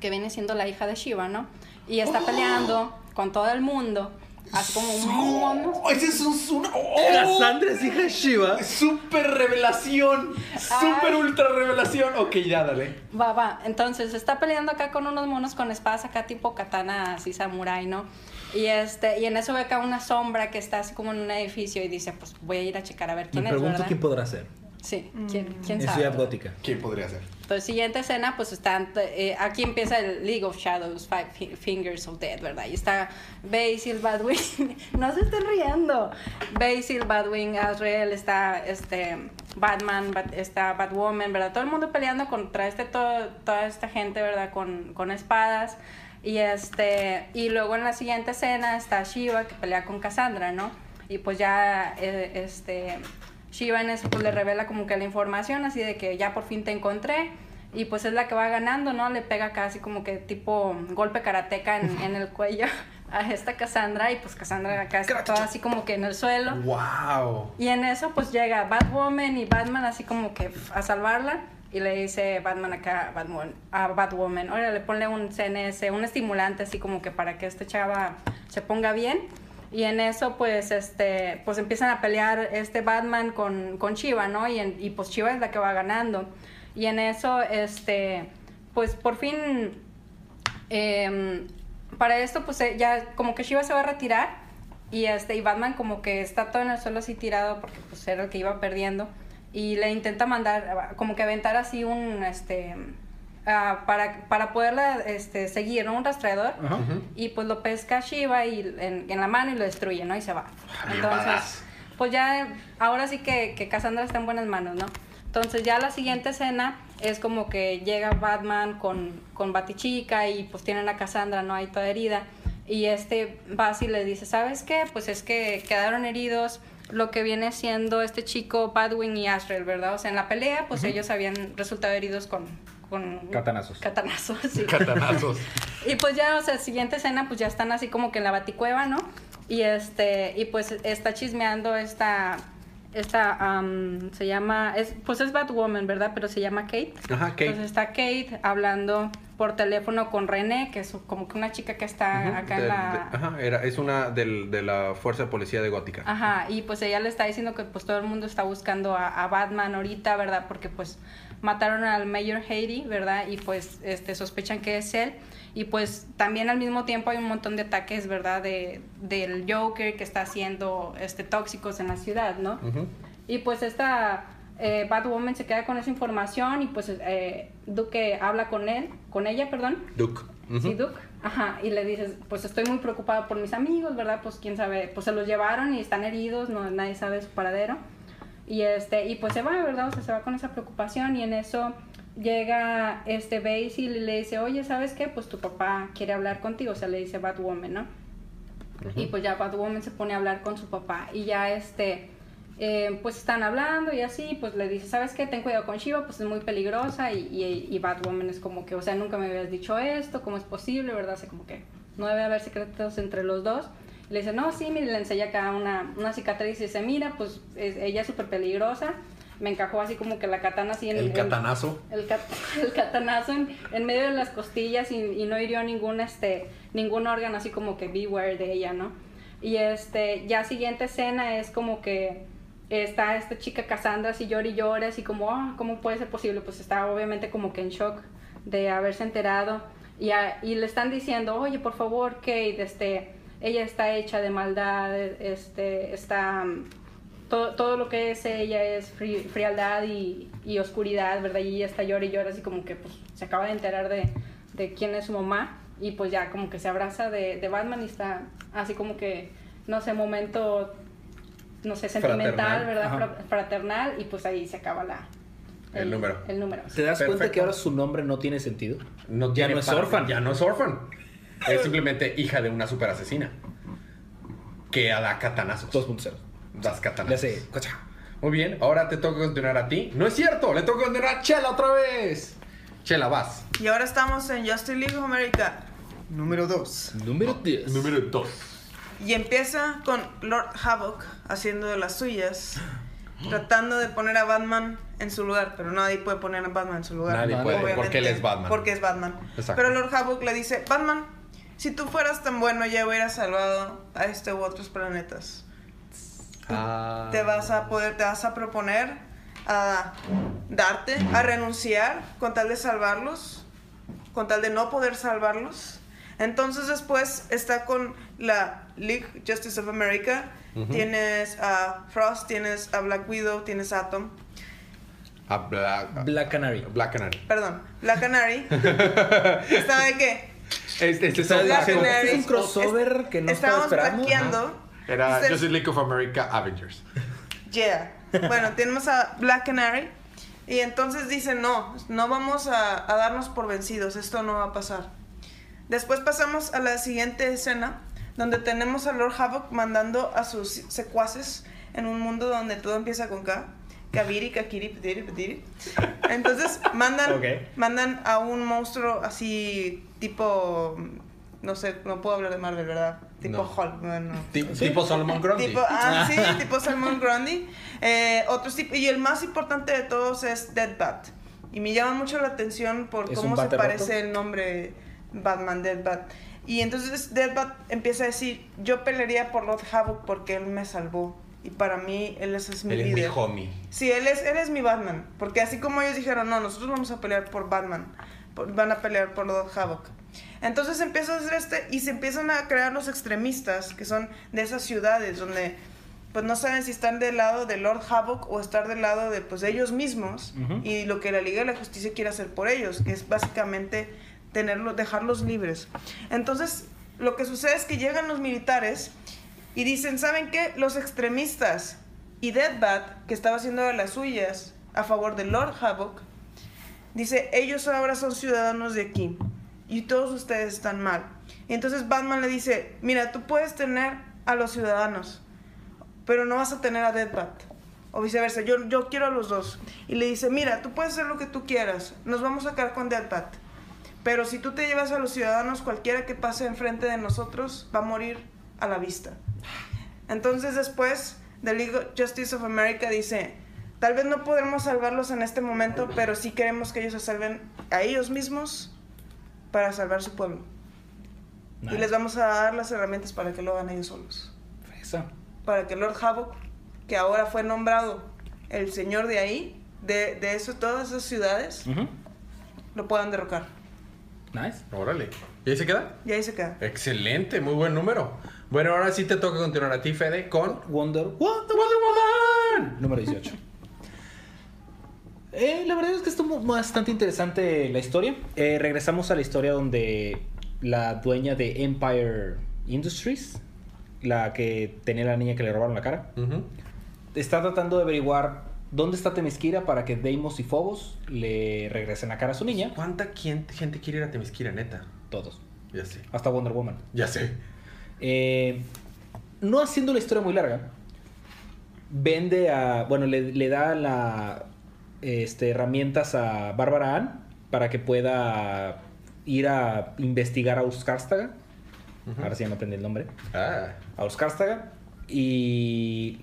que viene siendo la hija de Shiva, ¿no? Y está peleando con todo el mundo, así como un mono. ¡Oh! ¡Ese es un... una- ¡Oh! Cassandra es hija de Shiva. ¡Súper revelación! ¡Súper Ay. ultra revelación! Ok, ya, dale. Va, va. Entonces está peleando acá con unos monos con espadas acá tipo katana así samurai, ¿no? Y este, y en eso ve acá una sombra que está así como en un edificio y dice, pues voy a ir a checar a ver Me quién es, pregunto ¿verdad? quién podrá ser. Sí, quién, quién En sabe. Ciudad Gótica. ¿Quién podría ser? Entonces, siguiente escena, pues están, eh, aquí empieza el League of Shadows, Five Fi- Fingers of Death, ¿verdad? Y está Basil, Badwin, no se estén riendo. Basil, Badwin, Azrael, está este Batman, Bat- está Batwoman, ¿verdad? Todo el mundo peleando contra este, todo, toda esta gente, ¿verdad? Con, con espadas. Y este, y luego en la siguiente escena está Shiva que pelea con Cassandra, ¿no? Y pues ya, eh, este, Shiva en eso pues le revela como que la información así de que ya por fin te encontré y pues es la que va ganando, ¿no? Le pega casi como que tipo golpe karateca en, en el cuello a esta Cassandra y pues Cassandra acá está toda así como que en el suelo. ¡Wow! Y en eso pues llega Batwoman y Batman así como que a salvarla y le dice Batman acá a Batwoman, a Batwoman, oye, le ponle un CNS, un estimulante así como que para que este chava se ponga bien. Y en eso pues este pues empiezan a pelear este Batman con, con Shiva, ¿no? Y, en- y pues Shiva es la que va ganando. Y en eso este pues por fin Em, para esto, pues eh, ya como que Shiva se va a retirar y este y Batman como que está todo en el suelo así tirado porque pues era el que iba perdiendo y le intenta mandar como que aventar así un este ah, para, para poderla este, seguir, ¿no? Un rastreador. Ajá. Y pues lo pesca Shiva y en, en la mano y lo destruye, ¿no? Y se va. bien Entonces, pues ya, ahora sí que, que Cassandra está en buenas manos, ¿no? Entonces ya la siguiente escena es como que llega Batman con, con Batichica y pues tienen a Cassandra, ¿no? Ahí toda herida. Y este Basil le dice, ¿sabes qué? Pues es que quedaron heridos lo que viene siendo este chico Badwin y Asriel, ¿verdad? O sea, en la pelea, pues ellos habían resultado heridos con... con Catanazos. Catanazos, sí. Catanazos. Y pues ya, o sea, siguiente escena, pues ya están así como que en la baticueva, ¿no? Y este, y pues está chismeando esta, esta, am, se llama, es, pues es Batwoman, ¿verdad? Pero se llama Kate. Ajá, Kate. Entonces está Kate hablando por teléfono con René, que es como que una chica que está acá de- en la... de- ajá, era, es una del- de la Fuerza de Policía de Gótica. Ajá, y pues ella le está diciendo que pues todo el mundo está buscando a, a Batman ahorita, ¿verdad? Porque pues mataron al Mayor Haiti, ¿verdad? Y pues este sospechan que es él. Y pues también al mismo tiempo hay un montón de ataques, ¿verdad? De, del Joker que está haciendo este, tóxicos en la ciudad, ¿no? Y pues esta eh, Batwoman se queda con esa información y pues eh, Duke habla con él, con ella, perdón. Duke. Sí, Duke. Ajá, y le dices, pues estoy muy preocupada por mis amigos, ¿verdad? Pues quién sabe, pues se los llevaron y están heridos, no, nadie sabe su paradero. Y este, y pues se va, ¿verdad? O sea, se va con esa preocupación y en eso llega este Basil y le dice, oye, ¿sabes qué? Pues tu papá quiere hablar contigo, o sea, le dice Batwoman, ¿no? Y pues ya Batwoman se pone a hablar con su papá y ya este, eh, pues están hablando y así, pues le dice, ¿sabes qué? Ten cuidado con Shiva, pues es muy peligrosa y, y, y Batwoman es como que, o sea, nunca me habías dicho esto, ¿cómo es posible, verdad? Así como que no debe haber secretos entre los dos. Y le dice, no, sí, mire, le enseña acá una, una cicatriz y dice, mira, pues es- ella es súper peligrosa. Me encajó así como que la katana así en El en- catanazo. el, cat- el catanazo en, en medio de las costillas y, y no hirió ningún este ningún órgano así como que beware de ella no y este ya siguiente escena es como que está esta chica Cassandra así llora y llora así como ah cómo puede ser posible pues está obviamente como que en shock de haberse enterado. Y, a- y le están diciendo oye por favor Kate este ella está hecha de maldad este está todo, todo lo que es ella es fri- frialdad y, y oscuridad, ¿verdad? Y ella está llora y llora así como que pues se acaba de enterar de, de quién es su mamá. Y pues ya como que se abraza de, de Batman y está así como que, no sé, momento, no sé, sentimental, Fraternal. ¿verdad? Ajá. Fraternal y pues ahí se acaba la... El número. El número. ¿Te das cuenta que ahora su nombre no tiene sentido? No ya no es orphan. Ya no es orphan. Es simplemente hija de una super asesina. Que da catanazos. 2.0. Das Le catanazos. hace... cocha. Muy bien, ahora te toca continuar a ti. No es cierto, le toca continuar a Chela otra vez. Chela, vas. Y ahora estamos en Justice League of America número 2. Número 10. Número 2. Y empieza con Lord Havoc haciendo de las suyas, tratando de poner a Batman en su lugar, pero nadie puede poner a Batman en su lugar. Nadie puede, porque él es Batman. Porque es Batman. Exacto. Pero Lord Havoc le dice, Batman, si tú fueras tan bueno ya hubieras salvado a este u otros planetas. Ah. Te vas a poder, te vas a proponer a darte, a renunciar con tal de salvarlos, con tal de no poder salvarlos. Entonces después está con la League Justice of America. Tienes a Frost, tienes a Black Widow, tienes a Atom. A Black, Black Canary. Black Canary. Perdón, Black Canary. ¿Está de qué? Este, este Black Canary. Este es un crossover Est- que no estaba Estábamos esperando. Era Entonces- Justice League of America Avengers. Yeah. Bueno, tenemos a Black Canary. Y entonces dicen, no, no vamos a, a darnos por vencidos, esto no va a pasar. Después pasamos a la siguiente escena, donde tenemos a Lord Havoc mandando a sus secuaces en un mundo donde todo empieza con K. Kaviri, Kakiri, Petiri, Petiri. Entonces mandan, mandan a un monstruo así, tipo, no sé, no puedo hablar de Marvel, ¿verdad? Tipo No. Hulk, Tipo Solomon Grundy. Tipo, ah, sí, tipo Salmon Grundy. Eh, otros tipos, y el más importante de todos es Dead Bat. Y me llama mucho la atención por ¿Es cómo se parece roto? el nombre Batman, Dead Bat. Y entonces Dead Bat empieza a decir, yo pelearía por Lord Havoc porque él me salvó. Y para mí, él es, es mi Él es mi líder. homie. Sí, él es, él es mi Batman. Porque así como ellos dijeron, no, nosotros vamos a pelear por Batman. por- van a pelear por Lord Havoc. Entonces empieza a hacer este y se empiezan a crear los extremistas, que son de esas ciudades donde pues no saben si están del lado de Lord Havoc o estar del lado de pues ellos mismos y lo que la Liga de la Justicia quiere hacer por ellos, que es básicamente tenerlos, dejarlos libres. Entonces, lo que sucede es que llegan los militares y dicen, ¿saben qué? Los extremistas y Deadbat, que estaba haciendo de las suyas a favor de Lord Havoc, dice, ellos ahora son ciudadanos de aquí y todos ustedes están mal. Y entonces Batman le dice, mira, tú puedes tener a los ciudadanos, pero no vas a tener a Deadbat. O viceversa, yo, yo quiero a los dos. Y le dice, mira, tú puedes hacer lo que tú quieras, nos vamos a quedar con Deadbat. Pero si tú te llevas a los ciudadanos, cualquiera que pase enfrente de nosotros va a morir a la vista. Entonces después, The League of Justice of America dice, tal vez no podremos salvarlos en este momento, pero sí queremos que ellos se salven a ellos mismos para salvar su pueblo. Y les vamos a dar las herramientas para que lo hagan ellos solos. Fresa. Para que Lord Havoc, que ahora fue nombrado el señor de ahí, de, de eso, todas esas ciudades, lo puedan derrocar. Nice. Órale. ¿Y ahí se queda? Y ahí se queda. Excelente, muy buen número. Bueno, ahora sí te toca continuar a ti, Fede, con Wonder, Wonder Woman. número 18. Eh, la verdad es que estuvo bastante interesante la historia. Eh, regresamos a la historia donde la dueña de Empire Industries, la que tenía la niña que le robaron la cara, está tratando de averiguar dónde está Temesquira para que Deimos y Phobos le regresen la cara a su niña. ¿Cuánta gente quiere ir a Temisquira, neta? Todos. Ya sé. Hasta Wonder Woman. Ya sé. Eh, no haciendo la historia muy larga, vende a. Bueno, le, le da la, este, herramientas a Bárbara Ann para que pueda ir a investigar a Uskarstaga. Ujú. Ahora sí ya me aprendí el nombre. Ah, A Uskarstaga. Y.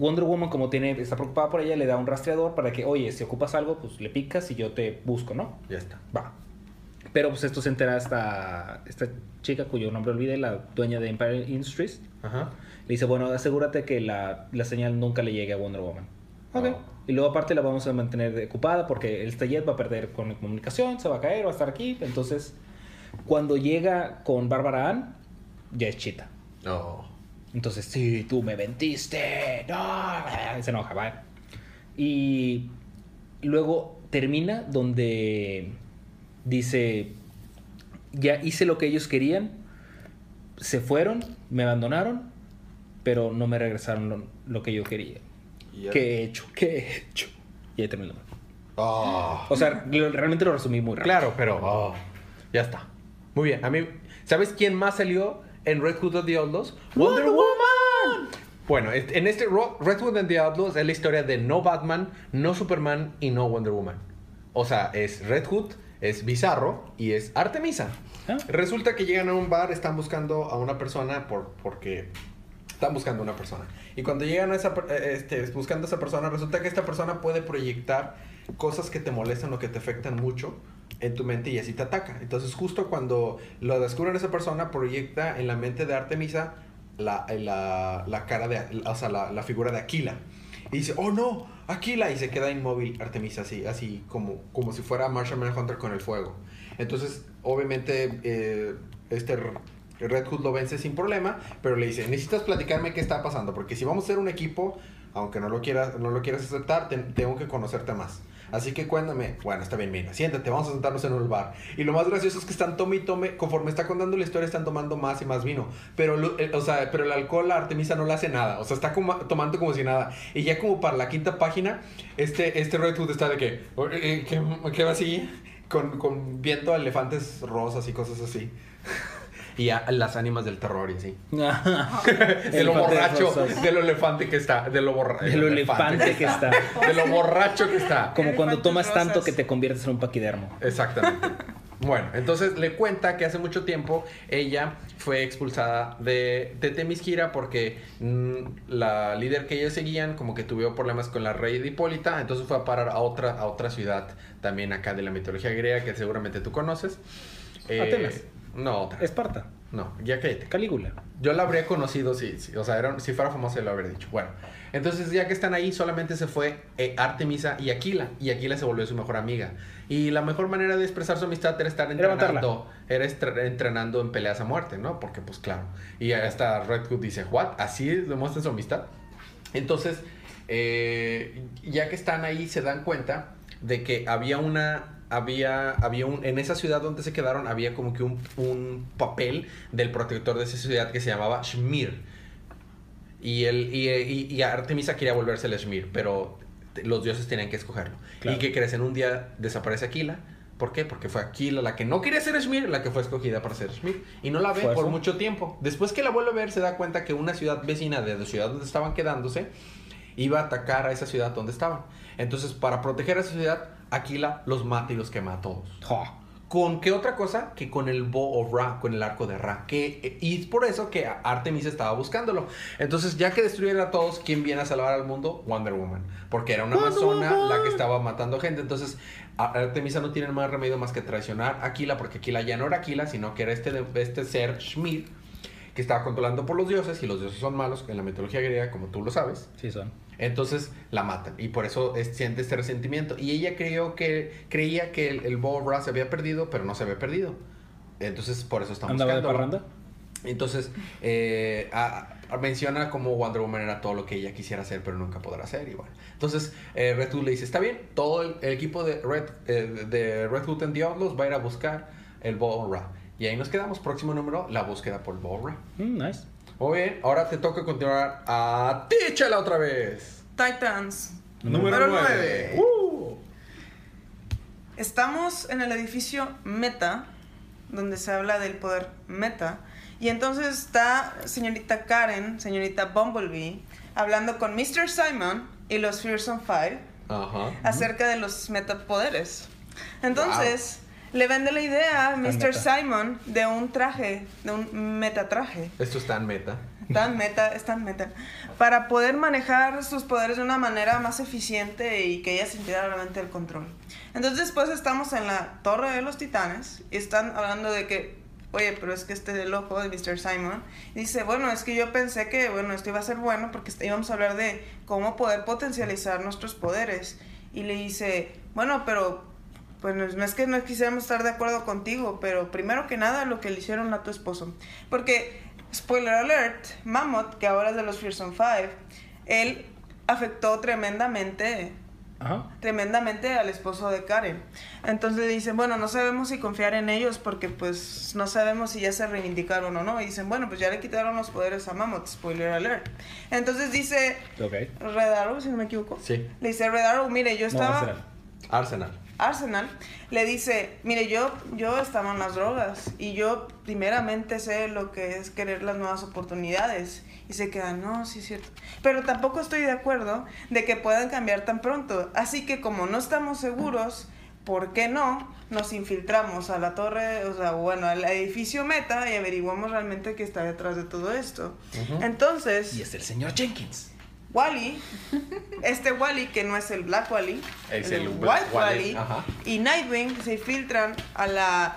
Wonder Woman, como tiene, está preocupada por ella, le da un rastreador para que, oye, si ocupas algo, pues le picas y yo te busco, ¿no? ya está. Va. Pero pues esto se entera esta, esta chica cuyo nombre olvidé, la dueña de Empire Industries. Ajá. Le dice, bueno, asegúrate que la, la señal nunca le llegue a Wonder Woman. Ok. Oh. Y luego aparte la vamos a mantener ocupada porque el jet va a perder con comunicación, se va a caer, va a estar aquí. Entonces, cuando llega con Bárbara Ann, ya es chita. No. Entonces, sí, tú me mentiste. No. Se enoja, va. Y luego termina donde dice, ya hice lo que ellos querían, se fueron, me abandonaron, pero no me regresaron lo, lo que yo quería. Y ya- ¿Qué he hecho? ¿Qué he hecho? Y ahí terminó. Ah. O sea, realmente lo resumí muy rápido. Claro, pero oh, ya está. Muy bien. A mí, ¿sabes quién más salió en Red Hood and the Outlaws? Wonder Woman. Bueno, en este Red Hood and the Outlaws es la historia de no Batman, no Superman y no Wonder Woman. O sea, es Red Hood, es Bizarro y es Artemisa. Ah. Resulta que llegan a un bar, están buscando a una persona por, porque están buscando a una persona. Y cuando llegan a esa, eh, este, buscando a esa persona, resulta que esta persona puede proyectar cosas que te molestan o que te afectan mucho en tu mente y así te ataca. Entonces justo cuando lo descubren esa persona, proyecta en la mente de Artemisa la, la, la cara de, o sea, la, la figura de Aquila. Y dice, oh no, Aquila. Y se queda inmóvil Artemisa así, así como, como si fuera Martian Manhunter con el fuego. Entonces, obviamente, eh, este Red Hood lo vence sin problema, pero le dice, necesitas platicarme qué está pasando, porque si vamos a ser un equipo, aunque no lo quieras, no lo quieras aceptar, te- tengo que conocerte más. Así que cuéntame, bueno, está bien, mira, siéntate, vamos a sentarnos en un bar. Y lo más gracioso es que están tome y tome, conforme está contando la historia, están tomando más y más vino. Pero, o sea, pero el alcohol a Artemisa no le hace nada, o sea, está tomando como si nada. Y ya como para la quinta página, este, este Red Hood está de que, eh, que, que va así, con, con viento a elefantes rosas y cosas así. Y a las ánimas del terror y así. de lo borracho, rosas. de lo elefante que está, de lo borracho. De lo elefante que está. De lo borracho que está. Como cuando tomas tanto que te conviertes en un paquidermo. Exactamente. Bueno, entonces le cuenta que hace mucho tiempo ella fue expulsada de, de Temisquira porque mm, la líder que ellos seguían como que tuvo problemas con la rey de Hipólita, entonces fue a parar a otra, a otra ciudad también acá de la mitología griega que seguramente tú conoces. Eh, Atenas. No, otra. Esparta. No, ya cállate. Calígula. Yo la habría conocido si, si- o sea, era- si fuera famosa lo habría dicho. Bueno, entonces ya que están ahí, solamente se fue eh, Artemisa y Aquila. Y Aquila se volvió su mejor amiga. Y la mejor manera de expresar su amistad era estar entrenando. Era entrenando en peleas a muerte, ¿no? Porque, pues claro. Y hasta Red Hood dice, ¿what? ¿Así demuestra su amistad? Entonces, eh, ya que están ahí, se dan cuenta de que había una. Había, había un, en esa ciudad donde se quedaron, había como que un, un papel del protector de esa ciudad que se llamaba Schmir. Y, él, y, y- y Artemisa quería volverse el Schmir, pero los dioses tenían que escogerlo. Claro. Y que crees, en un día desaparece Aquila. ¿Por qué? Porque fue Aquila la que no quería ser Schmir, la que fue escogida para ser Schmir. Y no la ve por mucho tiempo. Después que la vuelve a ver, se da cuenta que una ciudad vecina de la ciudad donde estaban quedándose iba a atacar a esa ciudad donde estaban. Entonces, para proteger a esa ciudad, Aquila los mata y los quema a todos. ¿Con qué otra cosa? Que con el Bow of Ra, con el arco de Ra. Que, y es por eso que Artemis estaba buscándolo. Entonces, ya que destruyeron a todos, ¿quién viene a salvar al mundo? Wonder Woman. Porque era una amazona la que estaba matando gente. Entonces, Artemisa no tiene más remedio más que traicionar a Aquila, porque Aquila ya no era Aquila, sino que era este, este ser Schmid, que estaba controlando por los dioses, y los dioses son malos en la mitología griega, como tú lo sabes. Sí son. Entonces la matan y por eso es- siente este resentimiento. Y ella creyó que, creía que el, el Bow of Ra se había perdido, pero no se había perdido. Entonces por eso estamos ¿Andaba de parranda? Entonces eh, a- a- menciona como Wonder Woman era todo lo que ella quisiera hacer, pero nunca podrá hacer. Y bueno. Entonces eh, Red Hood le dice, está bien, todo el, el equipo de Red, eh, de Red Hood and the Outlaws va a ir a buscar el Bow of Ra. Y ahí nos quedamos. Próximo número, la búsqueda por el Bow of Ra. Mm, nice. Muy bien, ahora te toca continuar a ti, Chela, otra vez. Titans. Número Número 9. nueve. Estamos en el edificio Meta, donde se habla del poder Meta. Y entonces está señorita Karen, señorita Bumblebee, hablando con Mr. Simon y los Fearsome Five acerca de los metapoderes. Entonces, le vende la idea a Mr. Simon de un traje, de un metatraje. Esto está en meta. Tan meta, es tan meta. Para poder manejar sus poderes de una manera más eficiente y que ella sintiera realmente el control. Entonces después estamos en la Torre de los Titanes y están hablando de que, oye, pero es que este loco de Mr. Simon dice, bueno, es que yo pensé que, bueno, esto iba a ser bueno porque íbamos a hablar de cómo poder potencializar nuestros poderes. Y le dice, bueno, pero pues no es- que no quisiéramos estar de acuerdo contigo, pero primero que nada lo que le hicieron a tu esposo. Porque, spoiler alert, Mammoth, que ahora es de los Fearsome Five, él afectó tremendamente, Ajá. tremendamente al esposo de Karen. Entonces le dicen, bueno, no sabemos si confiar en ellos porque pues no sabemos si ya se reivindicaron o no. Y dicen, bueno, pues ya le quitaron los poderes a Mammoth, spoiler alert. Entonces dice Ok. Red Arrow, si no me equivoco. Sí. Le dice Red Arrow, mire, yo estaba... Arsenal. Arsenal le dice, mire, yo, yo estaba en las drogas y yo primeramente sé lo que es querer las nuevas oportunidades. Y se queda, no, sí es cierto. Pero tampoco estoy de acuerdo de que puedan cambiar tan pronto. Así que como no estamos seguros, ¿por qué no nos infiltramos a la torre, o sea, bueno, al edificio Meta y averiguamos realmente qué está detrás de todo esto? Entonces... Y es el señor Jenkins. Wally, este Wally que no es el Black Wally, Es el, el White Wally, Wally, y Nightwing se filtran a la,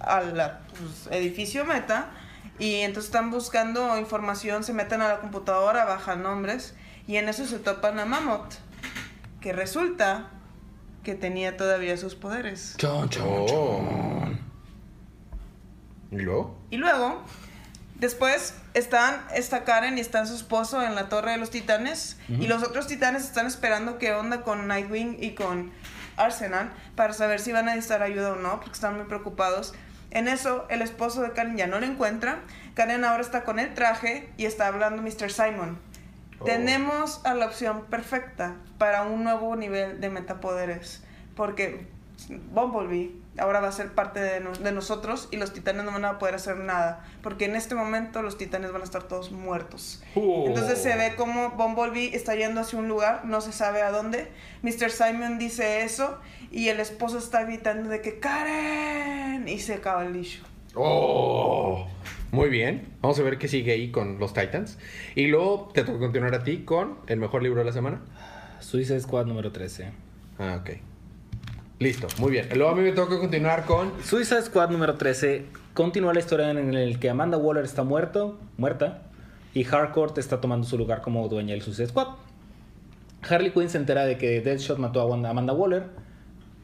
a la pues, edificio Meta y entonces están buscando información, se meten a la computadora, bajan nombres y en eso se topan a Mammoth, que resulta que tenía todavía sus poderes. Chon, chon, Oh. ¿Y luego? Y luego, después están esta Karen y están su esposo en la Torre de los Titanes. Y los otros titanes están esperando qué onda con Nightwing y con Arsenal para saber si van a necesitar ayuda o no, porque están muy preocupados. En eso, el esposo de Karen ya no la encuentra. Karen ahora está con el traje y está hablando Mr. Simon. Oh. Tenemos a la opción perfecta para un nuevo nivel de metapoderes. Porque Bumblebee ahora va a ser parte de, no- de nosotros y los titanes no van a poder hacer nada. Porque en este momento los titanes van a estar todos muertos. Oh. Entonces se ve como Bumblebee está yendo hacia un lugar, no se sabe a dónde. Mr. Simon dice eso y el esposo está gritando de que Karen y se acaba el dicho. Oh. Muy bien. Vamos a ver qué sigue ahí con los Titans. Y luego te toca continuar a ti con el mejor libro de la semana. Suicide Squad número 13. Ah, ok. Listo, muy bien. Luego a mí me toca continuar con. Suicide Squad número 13 continúa la historia en el que Amanda Waller está muerto, muerta y Harcourt está tomando su lugar como dueña del Suicide Squad. Harley Quinn se entera de que Deadshot mató a Amanda Waller,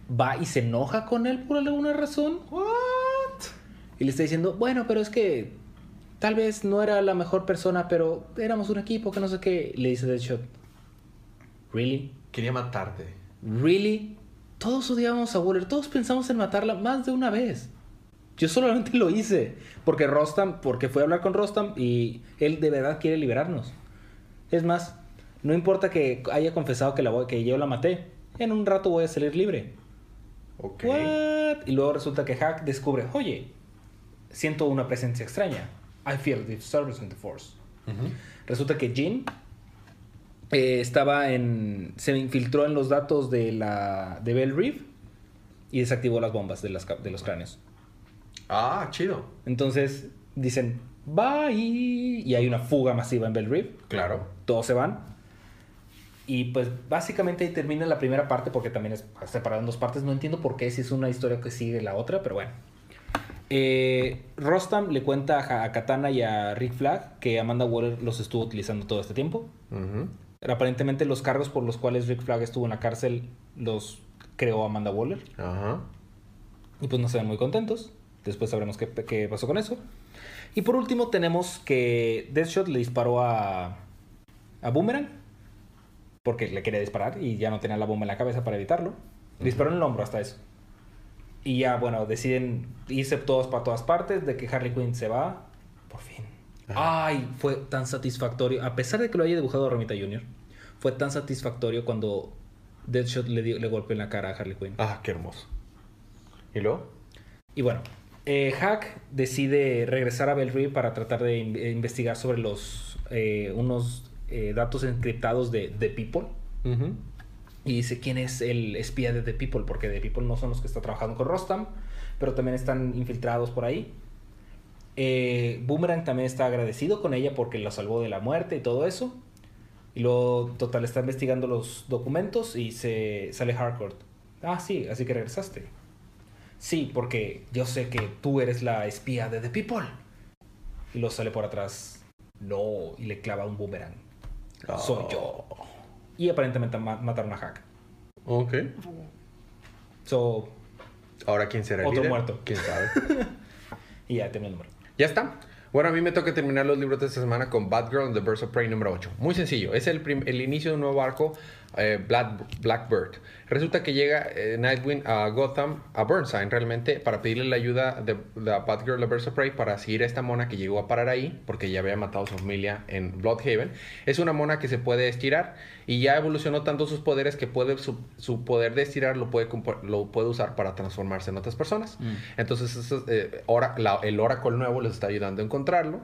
va y se enoja con él por alguna razón. Y le está diciendo, bueno, pero es que tal vez no era la mejor persona, pero éramos un equipo que no sé qué. Le dice Deadshot, ¿really? Quería matarte. ¿Really? Todos odiábamos a Waller, todos pensamos en matarla más de una vez. Yo solamente lo hice porque Rostam, porque fue a hablar con Rostam y él de verdad quiere liberarnos. Es más, no importa que haya confesado que, la voy- que yo la maté, en un rato voy a salir libre. Ok. What? Y luego resulta que Hack descubre, oye, siento una presencia extraña. I feel disturbance in the force. Resulta que Jean eh, estaba en. se infiltró en los datos de la. de Bell Reef y desactivó las bombas de, las, de los cráneos. Ah, chido. Entonces dicen bye y hay una fuga masiva en Bell Reef. Claro. Todos se van. Y pues básicamente ahí termina la primera parte porque también es separado en dos partes. No entiendo por qué si es una historia que sigue la otra, pero bueno. Eh, Rostam le cuenta a, Katana y a Rick Flag que Amanda Waller los estuvo utilizando todo este tiempo. Aparentemente los cargos por los cuales Rick Flag estuvo en la cárcel los creó Amanda Waller. Ajá. Y pues no se ven muy contentos. Después sabremos qué, qué pasó con eso. Y por último tenemos que Deathshot le disparó a, a Boomerang. Porque le quería disparar y ya no tenía la bomba en la cabeza para evitarlo. Le disparó en el hombro hasta eso. Y ya, bueno, deciden irse todos para todas partes. De que Harley Quinn se va. Por fin. Ay, fue tan satisfactorio. A pesar de que lo haya dibujado Romita Jr., fue tan satisfactorio cuando Deadshot le, dio, le golpeó en la cara a Harley Quinn. Ah, qué hermoso. ¿Y luego? Y bueno, eh, Hack decide regresar a Bell Reef para tratar de in- eh, investigar sobre los eh, unos eh, datos encriptados de The People. Y dice quién es el espía de The People, porque The People no son los que están trabajando con Rostam, pero también están infiltrados por ahí. Eh, Boomerang también está agradecido con ella porque lo salvó de la muerte y todo eso. Y luego, total, está investigando los documentos y se sale Harcourt. Ah, sí, así que regresaste. Sí, porque yo sé que tú eres la espía de The People. Y lo sale por atrás. No, y le clava un boomerang. Soy yo. Y aparentemente ma- mataron a Hack. Ok. So, Ahora, ¿quién será el Otro líder? muerto. ¿Quién sabe? y ya terminó el número. Ya está. Bueno, a mí me toca terminar los libros de esta semana con Batgirl and the Birds of Prey número 8. Muy sencillo. Es el, el inicio de un nuevo arco, eh, Black, Blackbird. Resulta que llega eh, Nightwing a Gotham, a Burnside realmente, para pedirle la ayuda de, de Batgirl the Birds of Prey para seguir a esta mona que llegó a parar ahí, porque ya había matado a su familia en Bloodhaven. Es una mona que se puede estirar y ya evolucionó tanto sus poderes que puede su, su poder de estirar lo puede, compo- lo puede usar para transformarse en otras personas. Entonces, eso es, eh, ora- la- el Oracle nuevo les está ayudando a encontrarlo.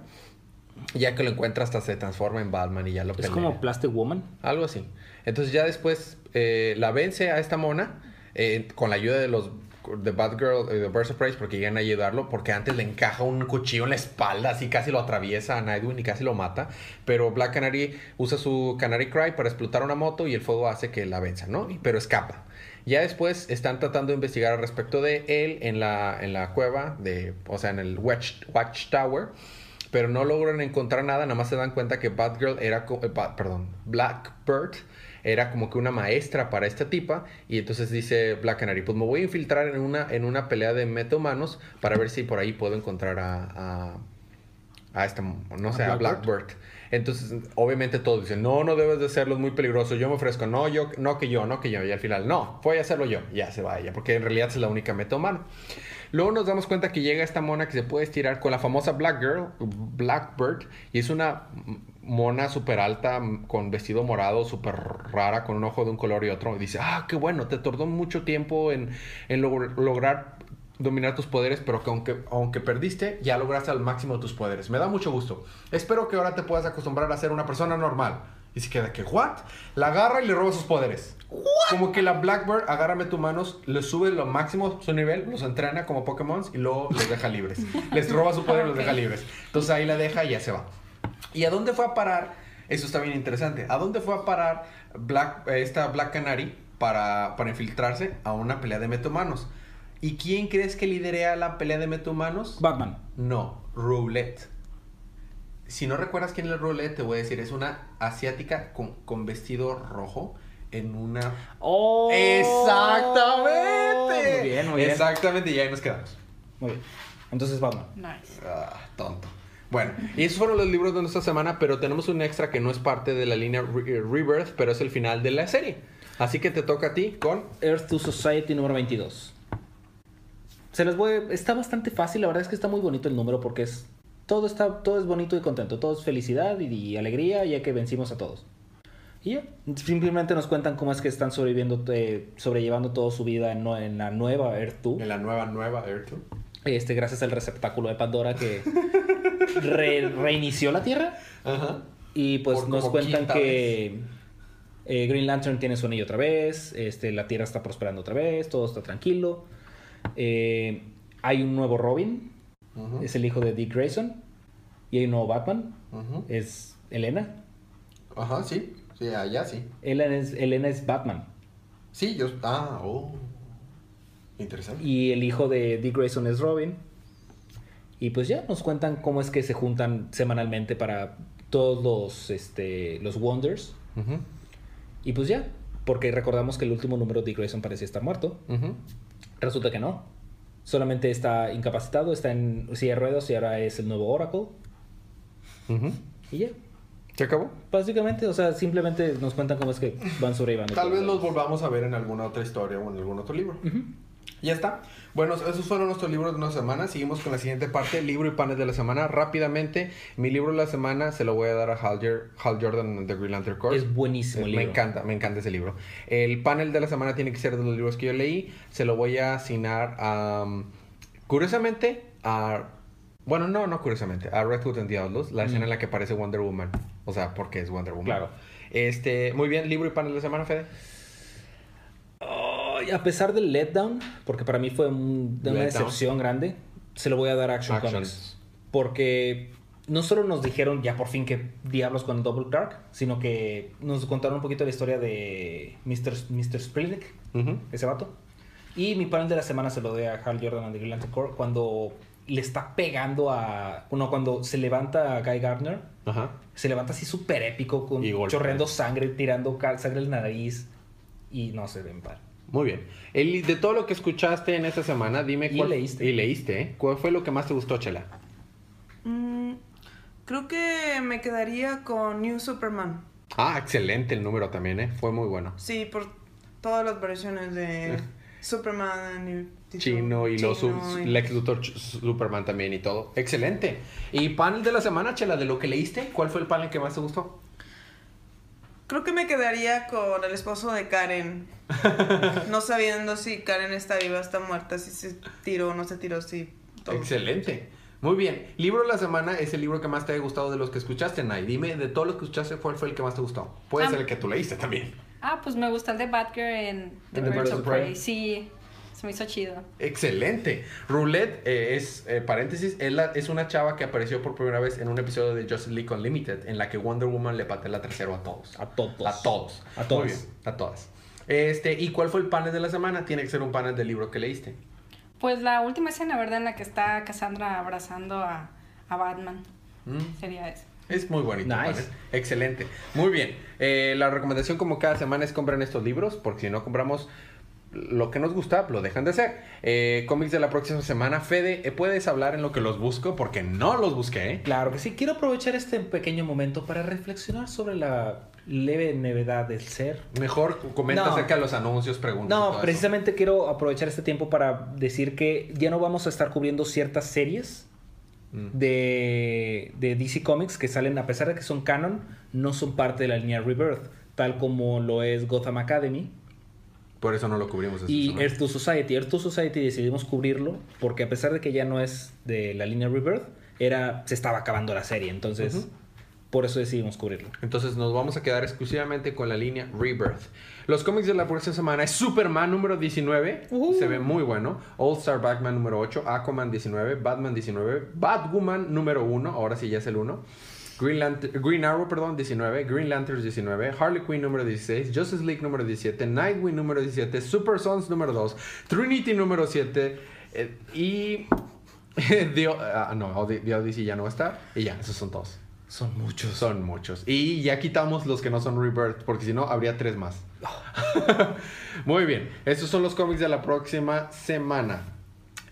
Ya que lo encuentra hasta se transforma en Batman y ya lo Es pelea. como Plastic Woman. Algo así. Entonces ya después eh, la vence a esta mona eh, con la ayuda de los de Batgirl y de Birds of Prey porque llegan a ayudarlo porque antes le encaja un cuchillo en la espalda así casi lo atraviesa a Nightwing y casi lo mata pero Black Canary usa su Canary Cry para explotar una moto y el fuego hace que la venza ¿no? Pero escapa ya después están tratando de investigar al respecto de él en la, en la cueva de o sea en el Watch, Watchtower pero no logran encontrar nada, nada más se dan cuenta que Batgirl era, eh, Bat- perdón, Blackbird era como que una maestra para esta tipa y entonces dice Black Canary, pues me voy a infiltrar en una, en una pelea de metahumanos para ver si por ahí puedo encontrar a, a, a esta, no sé, a Blackbird? Blackbird. Entonces, obviamente todos dicen, no, no debes de hacerlo, es muy peligroso, yo me ofrezco, no, yo, no que yo, no que yo, y al final, no, voy a hacerlo yo, ya se va ella, porque en realidad es la única meta humana. Luego nos damos cuenta que llega esta mona que se puede estirar con la famosa Black Girl, Blackbird, y es una mona súper alta, con vestido morado, súper rara, con un ojo de un color y otro. Y dice, ah, qué bueno, te tardó mucho tiempo en, en logr- lograr dominar tus poderes, pero que aunque, aunque perdiste, ya lograste al máximo tus poderes. Me da mucho gusto. Espero que ahora te puedas acostumbrar a ser una persona normal. Y se queda que, ¿what? La agarra y le roba sus poderes. Como que la Blackbird agarra manos, le sube lo máximo su nivel, los entrena como Pokémon y luego los deja libres. Les roba su poder y los deja libres. Entonces ahí la deja y ya se va. ¿Y a dónde fue a parar? Eso está bien interesante. ¿A dónde fue a parar Black, eh, esta Black Canary para, para infiltrarse a una pelea de metahumanos? ¿Y quién crees que liderea la pelea de metahumanos? Batman. No, Roulette. Si no recuerdas quién es Roulette, te voy a decir, es una asiática con, con vestido rojo en una... ¡Oh! ¡Exactamente! Muy bien, muy bien. Exactamente, y ahí nos quedamos. Muy bien. Entonces Batman. Nice. Ah, tonto. Bueno, y esos fueron los libros de nuestra semana, pero tenemos un extra que no es parte de la línea Re- eh, Rebirth, pero es el final de la serie. Así que te toca a ti con... Earth to Society número 22. Se les voy... Está bastante fácil, la verdad es que está muy bonito el número porque es... Todo, está, todo es bonito y contento, todo es felicidad y, y alegría ya que vencimos a todos. Y ya, simplemente nos cuentan cómo es que están sobreviviendo, eh, sobrellevando toda su vida en, en la nueva Earth 2. En la nueva, nueva Earth 2. Este, gracias al receptáculo de Pandora que re- reinició la Tierra. Ajá. Y pues Por nos cuentan que eh, Green Lantern tiene su anillo otra vez, este, la Tierra está prosperando otra vez, todo está tranquilo. Eh, hay un nuevo Robin, Es el hijo de Dick Grayson. Y hay un nuevo Batman, es Elena. Ajá, sí. Sí, allá sí. Elena es, Elena es Batman. Sí, yo... Ah, oh. Interesante. Y el hijo de Dick Grayson es Robin. Y pues ya nos cuentan cómo es que se juntan semanalmente para todos los, este, los Wonders. Ujú. Y pues ya, porque recordamos que el último número de Dick Grayson parecía estar muerto. Resulta que no. Solamente está incapacitado, está en silla de ruedas y ahora es el nuevo Oracle. Ujú. Y ya. ¿Se acabó? Básicamente, o sea, simplemente nos cuentan cómo es que van sobreviviendo. Tal todo. vez los volvamos a ver en alguna otra historia o en algún otro libro. Ujú. Ya está. Bueno, esos fueron nuestros libros de una semana. Seguimos con la siguiente parte, libro y panes de la semana. Rápidamente, mi libro de la semana se lo voy a dar a Hal, Hal Jordan de Green Lantern Corps. Es buenísimo el Eh, Me libro. encanta, me encanta ese libro. El panel de la semana tiene que ser de los libros que yo leí. Se lo voy a asignar a... um, curiosamente, a... Bueno, no, no curiosamente. A Red Hood and the Outlaws. La escena en la que aparece Wonder Woman. O sea, porque es Wonder Woman. Claro. Este, muy bien, libro y panel de la semana, Fede. A pesar del letdown, porque para mí fue un- una Letdown. decepción grande, se lo voy a dar a Action, Action. Comics. Porque no solo nos dijeron ya por fin que diablos con Double Dark, sino que nos contaron un poquito la historia de Mr. Mr. Sprilnick, Ujú. ese vato. Y mi panel de la semana se lo doy a Hal Jordan and the Green Lantern Corps cuando le está pegando a... Bueno, cuando se levanta a Guy Gardner, Ajá. se levanta así súper épico, con chorreando sangre, tirando sangre en la nariz. Y no se ven par. Muy bien. Eli, de todo lo que escuchaste en esta semana, dime Y cuál leíste. Y leíste, ¿eh? ¿Cuál fue lo que más te gustó, Chela? Mm, creo que me quedaría con New Superman. Ah, excelente el número también, ¿eh? Fue muy bueno. Sí, por todas las versiones de. Superman y Chino y los y- Lex Luthor Superman también y todo. Excelente. Y panel de la semana, Chela, de lo que leíste, ¿cuál fue el panel que más te gustó? Creo que me quedaría con el esposo de Karen. no sabiendo si Karen está viva, está muerta, si se tiró o no se tiró, si todo. Excelente. Muy bien. Libro de la semana es el libro que más te haya gustado de los que escuchaste, Nay. Dime, de todos los que escuchaste, ¿cuál fue el que más te gustó? Puede Ah. ser el que tú leíste también. Ah, pues me gusta el de Batgirl en The, Birds of. Prey. Sí, se me hizo chido. Excelente. Roulette eh, es, eh, paréntesis, es, la- es una chava que apareció por primera vez en un episodio de Justice League Unlimited, en la que Wonder Woman le patea la trasero a todos. A todos. A todos. A Muy todos. bien, a todas. Este, ¿y cuál fue el panel de la semana? Tiene que ser un panel del libro que leíste. Pues la última escena, ¿verdad? En la que está Cassandra abrazando a, a Batman. Mm, Sería eso. Es muy bonito. Nice. Excelente. Muy bien. Eh, la recomendación como cada semana es comprar estos libros, porque si no compramos lo que nos gusta, lo dejan de hacer. Eh, cómics de la próxima semana. Fede, eh, ¿puedes hablar en lo que los busco? Porque no los busqué. Claro que sí. Quiero aprovechar este pequeño momento para reflexionar sobre la leve nevedad del ser. Mejor comenta No. acerca de los anuncios, preguntas. No, eso. precisamente quiero aprovechar este tiempo para decir que ya no vamos a estar cubriendo ciertas series Mm. de, de DC Comics que salen, a pesar de que son canon, no son parte de la línea Rebirth, tal como lo es Gotham Academy Por eso no lo cubrimos. esta y semana. Earth to Society. Earth to Society decidimos cubrirlo porque a pesar de que ya no es de la línea Rebirth, era, se estaba acabando la serie, entonces por eso decidimos cubrirlo. Entonces nos vamos a quedar exclusivamente con la línea Rebirth. Los cómics de la próxima semana es Superman número 19. Ujú. Se ve muy bueno. All Star Batman número 8. Aquaman 19. Batman 19. Batwoman número 1. Ahora sí ya es el 1. Green, Lantern- Green Arrow, perdón, 19, Green Lanterns 19, Harley Quinn número 16, Justice League número 17, Nightwing número 17, Super Sons número 2, Trinity número 7 eh, y... The, ah, no, The Odyssey ya no estar. Y ya, esos son todos. Son muchos. Son muchos. Y ya quitamos los que no son Rebirth, porque si no, habría tres más. Muy bien. Estos son los cómics de la próxima semana.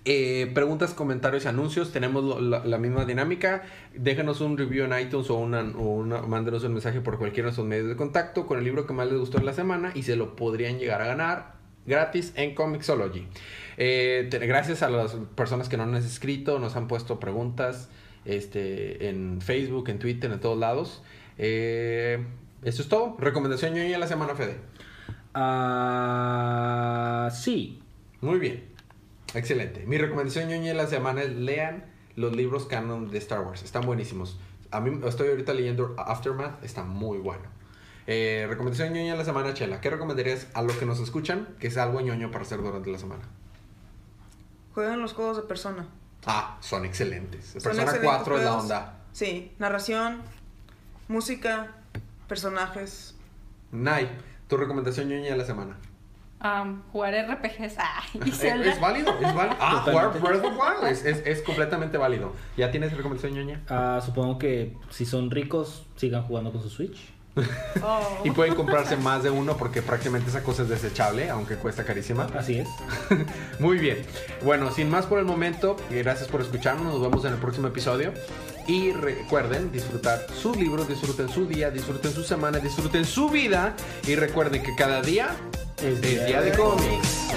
Eh, preguntas, comentarios y anuncios. Tenemos lo- la, la misma dinámica. Déjenos un review en iTunes o, una, o una- mándenos un mensaje por cualquiera de nuestros medios de contacto con el libro que más les gustó en la semana y se lo podrían llegar a ganar gratis en Comixology. Eh, te- gracias a las personas que no nos han escrito, nos han puesto preguntas este, en Facebook, en Twitter, en todos lados. Eh, eso es todo. Recomendación ñoña de la semana, Fede. Ah, sí. Muy bien. Excelente. Mi recomendación ñoña de la semana es lean los libros canon de Star Wars. Están buenísimos. A mí estoy ahorita leyendo Aftermath. Está muy bueno. Eh, recomendación ñoña de la semana, Chela. ¿Qué recomendarías a los que nos escuchan que es algo ñoño para hacer durante la semana? Juegan los juegos de persona. Ah, son excelentes. Son Persona excelentes 4 es la onda. Sí, narración, música, personajes. Nay, tu recomendación ñoña de la semana. Am, jugar RPGs. Ay, y Zelda. Es válido, es válido. Ah, jugar Totalmente. Breath of the Wild es, es, es completamente válido. ¿Ya tienes recomendación ñoña? Ah, supongo que si son ricos, sigan jugando con su Switch. Oh. Y pueden comprarse más de uno porque prácticamente esa cosa es desechable, aunque cuesta carísima. Así es. Muy bien. Bueno, sin más por el momento, gracias por escucharnos. Nos vemos en el próximo episodio. Y recuerden disfrutar sus libros, disfruten su día, disfruten su semana, disfruten su vida. Y recuerden que cada día es día de cómics.